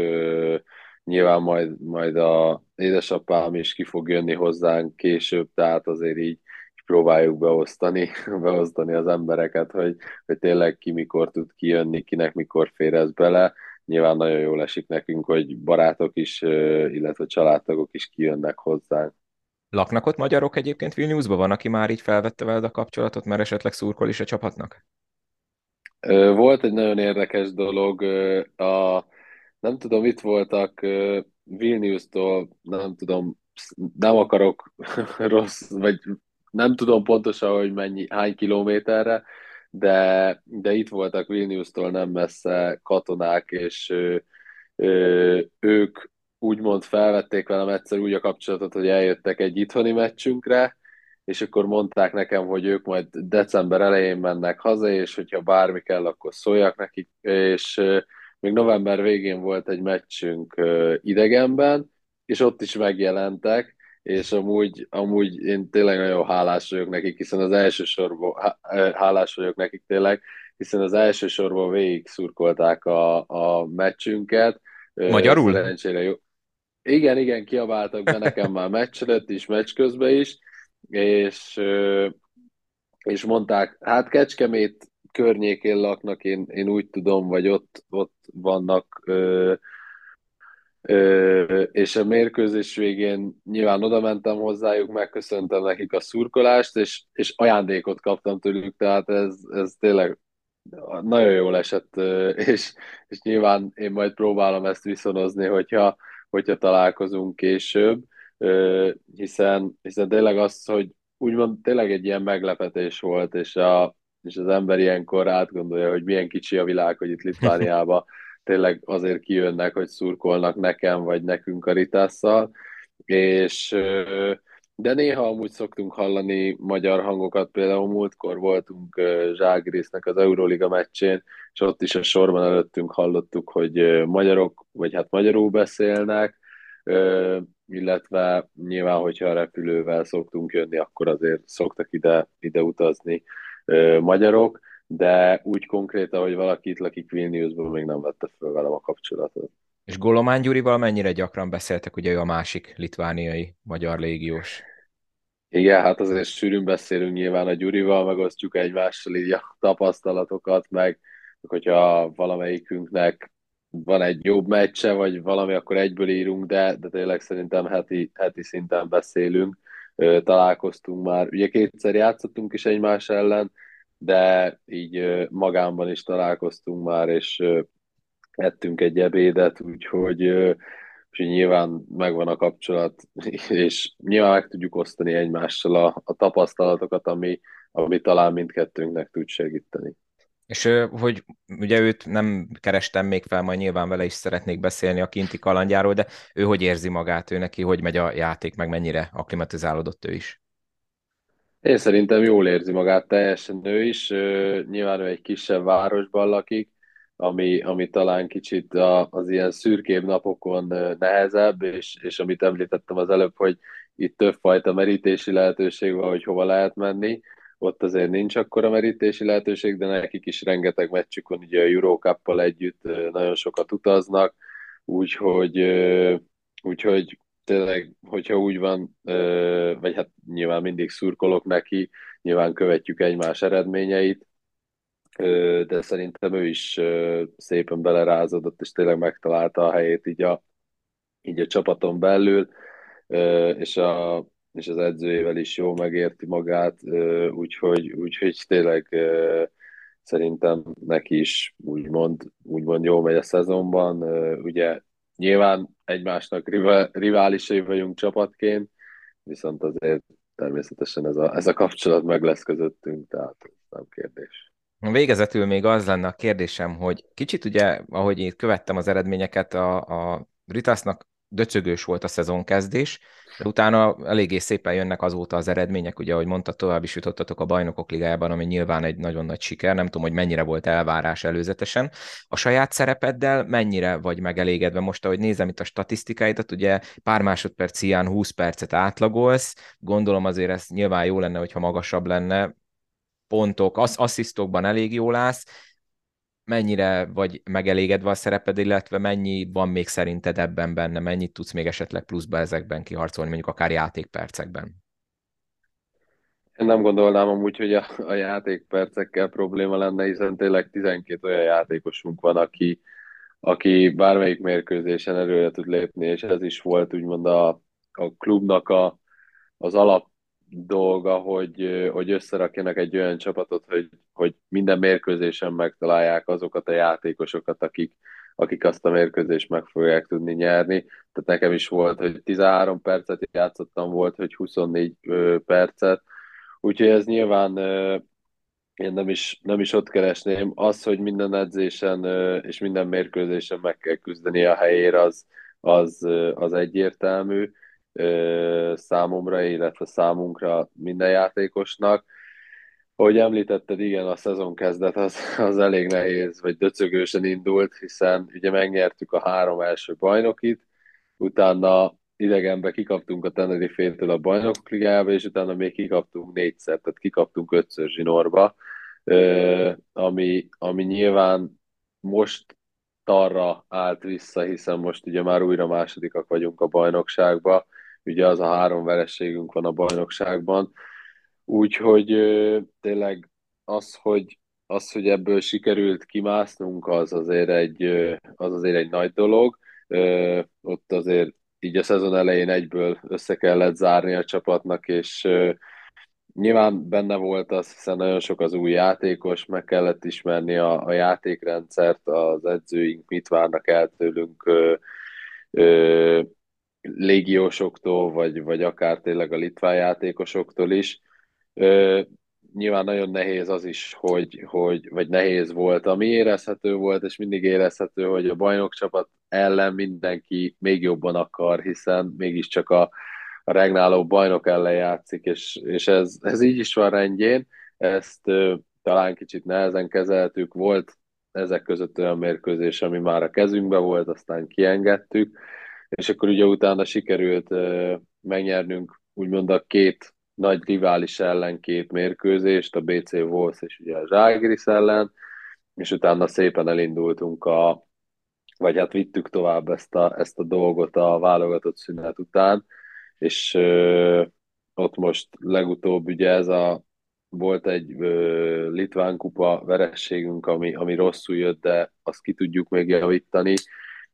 nyilván majd, majd a édesapám is ki fog jönni hozzánk később, tehát azért így, próbáljuk beosztani, beosztani az embereket, hogy, hogy tényleg ki mikor tud kijönni, kinek mikor fér ez bele nyilván nagyon jól esik nekünk, hogy barátok is, illetve családtagok is kijönnek hozzánk. Laknak ott magyarok egyébként Vilniusban? Van, aki már így felvette veled a kapcsolatot, mert esetleg szurkol is a csapatnak? Volt egy nagyon érdekes dolog. A, nem tudom, itt voltak Vilnius-tól, nem tudom, nem akarok rossz, vagy nem tudom pontosan, hogy mennyi, hány kilométerre, de, de itt voltak Vilnius-tól nem messze katonák, és ö, ö, ők úgymond felvették velem egyszer úgy a kapcsolatot, hogy eljöttek egy itthoni meccsünkre, és akkor mondták nekem, hogy ők majd december elején mennek haza, és hogyha bármi kell, akkor szóljak nekik, és még november végén volt egy meccsünk idegenben, és ott is megjelentek, és amúgy, amúgy én tényleg nagyon hálás vagyok nekik, hiszen az első sorban hálás vagyok nekik tényleg, hiszen az első sorban végig szurkolták a, a meccsünket. Magyarul? Szerencsére jó. Igen, igen, kiabáltak be nekem már meccs előtt is, meccs közben is, és, és mondták, hát Kecskemét környékén laknak, én, én úgy tudom, vagy ott, ott vannak és a mérkőzés végén nyilván oda mentem hozzájuk, megköszöntem nekik a szurkolást, és, és ajándékot kaptam tőlük, tehát ez, ez tényleg nagyon jól esett, és, és nyilván én majd próbálom ezt viszonozni, hogyha, hogyha találkozunk később, hiszen, hiszen tényleg az, hogy úgymond tényleg egy ilyen meglepetés volt, és, a, és az ember ilyenkor átgondolja, hogy milyen kicsi a világ, hogy itt Litvániában tényleg azért kijönnek, hogy szurkolnak nekem, vagy nekünk a Ritásszal, és de néha amúgy szoktunk hallani magyar hangokat, például múltkor voltunk Zságrésznek az Euroliga meccsén, és ott is a sorban előttünk hallottuk, hogy magyarok, vagy hát magyarul beszélnek, illetve nyilván, hogyha a repülővel szoktunk jönni, akkor azért szoktak ide, ide utazni magyarok, de úgy konkrétan, hogy valaki itt lakik Vilniusban, még nem vette fel velem a kapcsolatot. És Golomán Gyurival mennyire gyakran beszéltek, ugye ő a másik litvániai magyar légiós? Igen, hát azért sűrűn beszélünk nyilván a Gyurival, megosztjuk egymással így a tapasztalatokat, meg hogyha valamelyikünknek van egy jobb meccse, vagy valami, akkor egyből írunk, de, de tényleg szerintem heti, heti szinten beszélünk, találkoztunk már. Ugye kétszer játszottunk is egymás ellen, de így magámban is találkoztunk már, és ettünk egy ebédet, úgyhogy, úgyhogy nyilván megvan a kapcsolat, és nyilván meg tudjuk osztani egymással a, a tapasztalatokat, ami, ami talán mindkettőnknek tud segíteni. És hogy ugye őt nem kerestem még fel, majd nyilván vele is szeretnék beszélni a kinti kalandjáról, de ő hogy érzi magát, ő neki hogy megy a játék, meg mennyire aklimatizálódott ő is? Én szerintem jól érzi magát teljesen ő is. Nyilván ő egy kisebb városban lakik, ami, ami talán kicsit az ilyen szürkébb napokon nehezebb, és, és amit említettem az előbb, hogy itt többfajta merítési lehetőség van, hogy hova lehet menni. Ott azért nincs akkora merítési lehetőség, de nekik is rengeteg meccsük van, ugye a Eurocup-pal együtt nagyon sokat utaznak, úgyhogy, úgyhogy tényleg, hogyha úgy van, vagy hát nyilván mindig szurkolok neki, nyilván követjük egymás eredményeit, de szerintem ő is szépen belerázódott, és tényleg megtalálta a helyét így a, így a csapaton belül, és, a, és az edzőjével is jó megérti magát, úgyhogy, úgyhogy tényleg szerintem neki is úgymond, úgymond jó megy a szezonban. Ugye Nyilván egymásnak riválisai vagyunk csapatként, viszont azért természetesen ez a, ez a kapcsolat meg lesz közöttünk, tehát nem kérdés. Végezetül még az lenne a kérdésem, hogy kicsit ugye, ahogy én követtem az eredményeket, a, a Ritasnak döcögős volt a szezonkezdés, de utána eléggé szépen jönnek azóta az eredmények, ugye, ahogy mondta, tovább is jutottatok a bajnokok ligájában, ami nyilván egy nagyon nagy siker, nem tudom, hogy mennyire volt elvárás előzetesen. A saját szerepeddel mennyire vagy megelégedve? Most, ahogy nézem itt a statisztikáidat, ugye pár másodperc ilyen 20 percet átlagolsz, gondolom azért ez nyilván jó lenne, hogyha magasabb lenne, pontok, asszisztokban elég jól állsz, mennyire vagy megelégedve a szereped, illetve mennyi van még szerinted ebben benne, mennyit tudsz még esetleg pluszba ezekben kiharcolni, mondjuk akár játékpercekben? Én nem gondolnám amúgy, hogy a, a játékpercekkel probléma lenne, hiszen tényleg 12 olyan játékosunk van, aki, aki bármelyik mérkőzésen előre tud lépni, és ez is volt úgymond a, a klubnak a, az alap dolga, hogy, hogy összerakjanak egy olyan csapatot, hogy, hogy minden mérkőzésen megtalálják azokat a játékosokat, akik, akik azt a mérkőzést meg fogják tudni nyerni. Tehát nekem is volt, hogy 13 percet játszottam, volt, hogy 24 percet, úgyhogy ez nyilván én nem is, nem is ott keresném. Az, hogy minden edzésen és minden mérkőzésen meg kell küzdeni a helyére, az, az, az egyértelmű számomra, illetve számunkra minden játékosnak. Ahogy említetted, igen, a szezon kezdet az, az elég nehéz, vagy döcögősen indult, hiszen ugye megnyertük a három első bajnokit, utána idegenbe kikaptunk a Tenerife-től a bajnokok ligájába, és utána még kikaptunk négyszer, tehát kikaptunk ötször zsinórba, ami, ami nyilván most arra állt vissza, hiszen most ugye már újra másodikak vagyunk a bajnokságban, ugye az a három verességünk van a bajnokságban, úgyhogy tényleg az, hogy, az, hogy ebből sikerült kimásznunk, az azért egy, az azért egy nagy dolog. Ott azért így a szezon elején egyből össze kellett zárni a csapatnak, és nyilván benne volt az, hiszen nagyon sok az új játékos, meg kellett ismerni a, a játékrendszert, az edzőink mit várnak el tőlünk, légiósoktól, vagy, vagy akár tényleg a litván játékosoktól is. Ö, nyilván nagyon nehéz az is, hogy, hogy, vagy nehéz volt, ami érezhető volt, és mindig érezhető, hogy a bajnokcsapat ellen mindenki még jobban akar, hiszen mégiscsak a, a regnáló bajnok ellen játszik, és, és ez, ez így is van rendjén, ezt ö, talán kicsit nehezen kezeltük, volt ezek között olyan mérkőzés, ami már a kezünkbe volt, aztán kiengedtük, és akkor ugye utána sikerült megnyernünk úgymond a két nagy rivális ellen két mérkőzést, a BC Wolves és ugye a Zságris ellen, és utána szépen elindultunk a, vagy hát vittük tovább ezt a, ezt a dolgot a válogatott szünet után, és ö, ott most legutóbb ugye ez a volt egy ö, litván kupa verességünk, ami, ami rosszul jött, de azt ki tudjuk még javítani,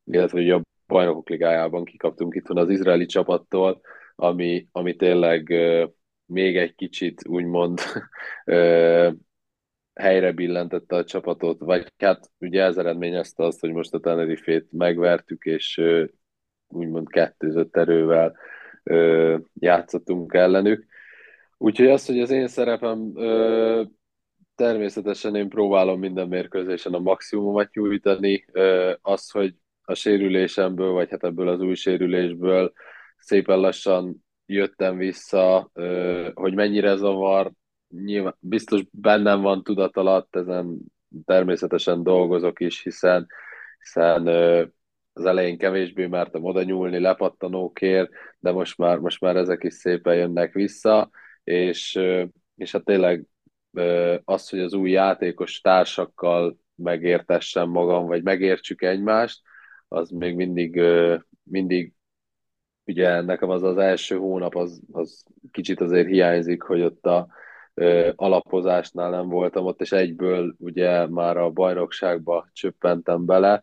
illetve hogy a bajnokok ligájában kikaptunk itt van az izraeli csapattól, ami, ami tényleg ö, még egy kicsit úgymond ö, helyre billentette a csapatot, vagy hát ugye ez eredményezte azt, hogy most a Tenerife-t megvertük, és úgymond kettőzött erővel játszottunk ellenük. Úgyhogy az, hogy az én szerepem természetesen én próbálom minden mérkőzésen a maximumot nyújtani. Az, hogy a sérülésemből, vagy hát ebből az új sérülésből szépen lassan jöttem vissza, hogy mennyire zavar, nyilván biztos bennem van tudat alatt, ezen természetesen dolgozok is, hiszen, hiszen az elején kevésbé mertem oda nyúlni lepattanókért, de most már, most már ezek is szépen jönnek vissza, és, és hát tényleg az, hogy az új játékos társakkal megértessem magam, vagy megértsük egymást, az még mindig, mindig ugye nekem az az első hónap, az, az kicsit azért hiányzik, hogy ott a alapozásnál nem voltam ott, és egyből ugye már a bajnokságba csöppentem bele,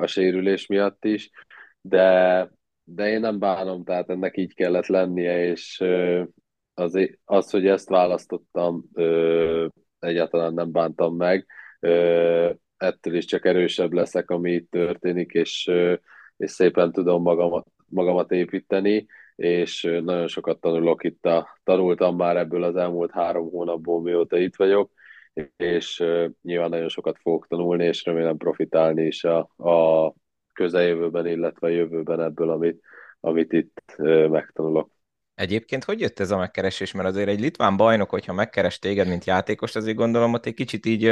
a sérülés miatt is, de, de én nem bánom, tehát ennek így kellett lennie, és az, az hogy ezt választottam, egyáltalán nem bántam meg, ettől is csak erősebb leszek, ami itt történik, és, és szépen tudom magamat, magamat építeni, és nagyon sokat tanulok itt, a, tanultam már ebből az elmúlt három hónapból, mióta itt vagyok, és nyilván nagyon sokat fogok tanulni, és remélem profitálni is a, a közeljövőben, illetve a jövőben ebből, amit, amit itt megtanulok. Egyébként hogy jött ez a megkeresés? Mert azért egy litván bajnok, hogyha megkeres téged, mint játékos, azért gondolom, hogy egy kicsit így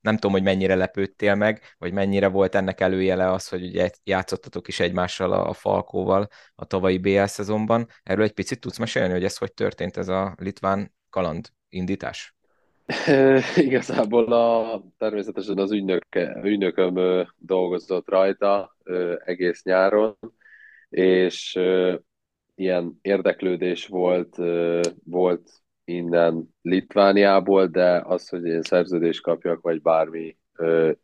nem tudom, hogy mennyire lepődtél meg, vagy mennyire volt ennek előjele az, hogy ugye játszottatok is egymással a Falkóval a tavalyi BL szezonban. Erről egy picit tudsz mesélni, hogy ez hogy történt ez a litván kaland indítás? Igazából a, természetesen az ügynöke, ügynököm dolgozott rajta egész nyáron, és ilyen érdeklődés volt, volt innen Litvániából, de az, hogy én szerződést kapjak, vagy bármi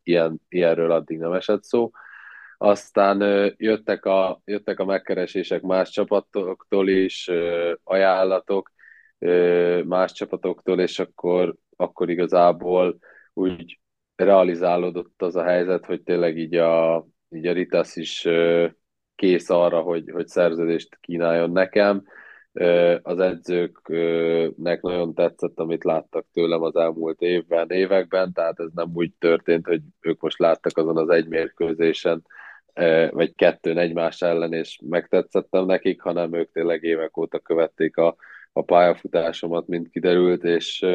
ilyen, ilyenről addig nem esett szó. Aztán jöttek a, jöttek a megkeresések más csapatoktól is, ajánlatok más csapatoktól, és akkor akkor igazából úgy realizálódott az a helyzet, hogy tényleg így a, így a Ritas is kész arra, hogy, hogy szerződést kínáljon nekem. Az edzőknek nagyon tetszett, amit láttak tőlem az elmúlt évben, években, tehát ez nem úgy történt, hogy ők most láttak azon az egy mérkőzésen, vagy kettőn egymás ellen, és megtetszettem nekik, hanem ők tényleg évek óta követték a, a pályafutásomat, mint kiderült, és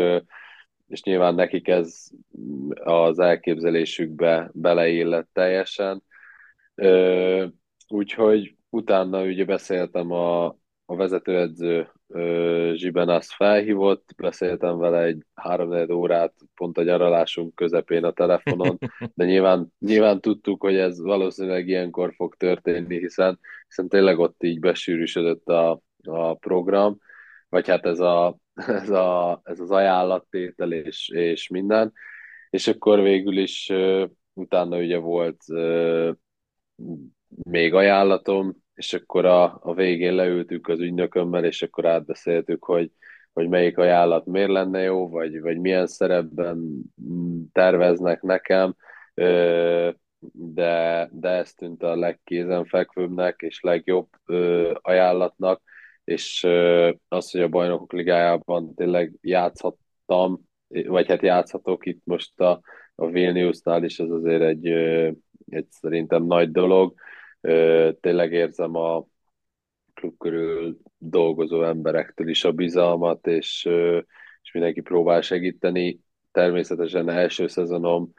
és nyilván nekik ez az elképzelésükbe beleillett teljesen. Úgyhogy utána ugye beszéltem a, a vezetőedző Zsibenász felhívott, beszéltem vele egy három órát pont a nyaralásunk közepén a telefonon, de nyilván, nyilván tudtuk, hogy ez valószínűleg ilyenkor fog történni, hiszen, hiszen tényleg ott így besűrűsödött a, a program, vagy hát ez, a, ez, a, ez az ajánlattétel és, és minden, és akkor végül is utána ugye volt még ajánlatom, és akkor a, a végén leültük az ügynökömmel, és akkor átbeszéltük, hogy, hogy melyik ajánlat miért lenne jó, vagy, vagy milyen szerepben terveznek nekem, de, de ez tűnt a legkézenfekvőbbnek és legjobb ajánlatnak, és az, hogy a Bajnokok Ligájában tényleg játszhattam, vagy hát játszhatok itt most a, a Vilniusnál is, ez azért egy, egy szerintem nagy dolog, tényleg érzem a klub körül dolgozó emberektől is a bizalmat, és, és mindenki próbál segíteni. Természetesen első szezonom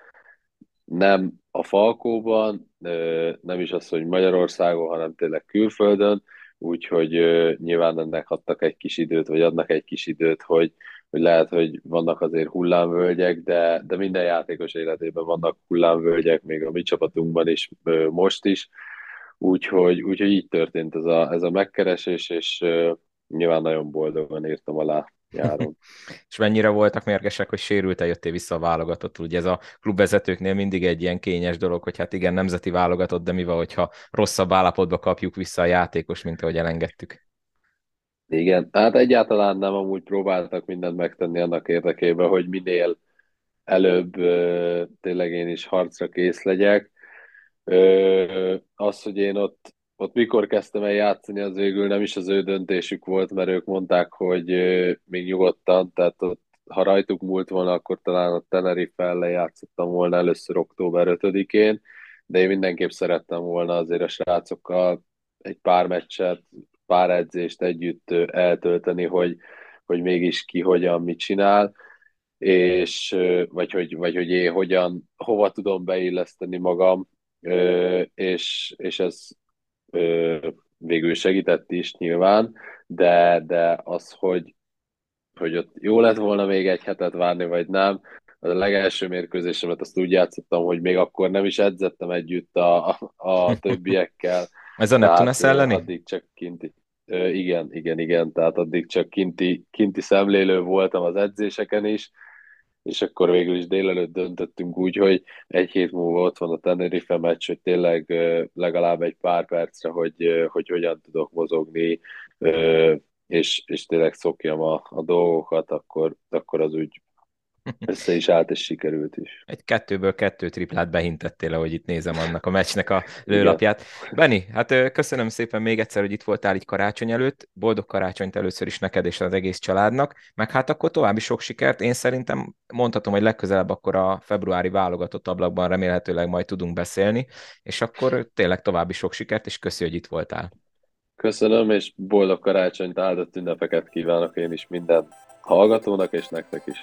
nem a Falkóban, nem is az, hogy Magyarországon, hanem tényleg külföldön, úgyhogy nyilván ennek adtak egy kis időt, vagy adnak egy kis időt, hogy, hogy lehet, hogy vannak azért hullámvölgyek, de, de minden játékos életében vannak hullámvölgyek, még a mi csapatunkban is, most is, Úgyhogy, úgyhogy így történt ez a, ez a megkeresés, és uh, nyilván nagyon boldogan írtam alá járom. és mennyire voltak mérgesek, hogy sérült-e jöttél vissza a válogatott? Ugye ez a klubvezetőknél mindig egy ilyen kényes dolog, hogy hát igen, nemzeti válogatott, de mi van, hogyha rosszabb állapotba kapjuk vissza a játékos, mint ahogy elengedtük? Igen, hát egyáltalán nem amúgy próbáltak mindent megtenni annak érdekében, hogy minél előbb tényleg én is harcra kész legyek. Ö, az, hogy én ott, ott mikor kezdtem el játszani, az végül nem is az ő döntésük volt, mert ők mondták, hogy még nyugodtan, tehát ott, ha rajtuk múlt volna, akkor talán a Tenerife ellen játszottam volna először október 5-én, de én mindenképp szerettem volna azért a srácokkal egy pár meccset, pár edzést együtt eltölteni, hogy, hogy mégis ki hogyan mit csinál, és vagy hogy, vagy hogy én hogyan, hova tudom beilleszteni magam, és, és ez végül segített is nyilván, de, de az, hogy, hogy ott jó lett volna még egy hetet várni, vagy nem, a legelső mérkőzésemet azt úgy játszottam, hogy még akkor nem is edzettem együtt a, a, a többiekkel. Ez a Neptunes elleni? Addig csak kinti. Igen, igen, igen, tehát addig csak kinti, kinti szemlélő voltam az edzéseken is, és akkor végül is délelőtt döntöttünk úgy, hogy egy hét múlva ott van a Tenerife meccs, hogy tényleg legalább egy pár percre, hogy, hogy hogyan tudok mozogni, és, és tényleg szokjam a, a dolgokat, akkor, akkor az úgy össze is állt, és sikerült is. Egy kettőből kettő triplát behintettél, ahogy itt nézem annak a meccsnek a lőlapját. Beni, hát köszönöm szépen még egyszer, hogy itt voltál így karácsony előtt. Boldog karácsonyt először is neked és az egész családnak, meg hát akkor további sok sikert. Én szerintem mondhatom, hogy legközelebb akkor a februári válogatott ablakban remélhetőleg majd tudunk beszélni, és akkor tényleg további sok sikert, és köszi, hogy itt voltál. Köszönöm, és boldog karácsonyt, áldott ünnepeket kívánok én is minden hallgatónak, és nektek is.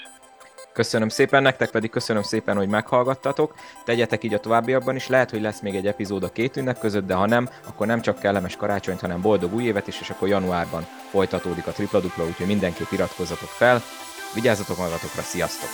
Köszönöm szépen, nektek pedig köszönöm szépen, hogy meghallgattatok. Tegyetek így a továbbiakban is, lehet, hogy lesz még egy epizód a két ünnep között, de ha nem, akkor nem csak kellemes karácsonyt, hanem boldog új évet is, és akkor januárban folytatódik a tripla dupla, úgyhogy mindenképp iratkozzatok fel. Vigyázzatok magatokra, sziasztok!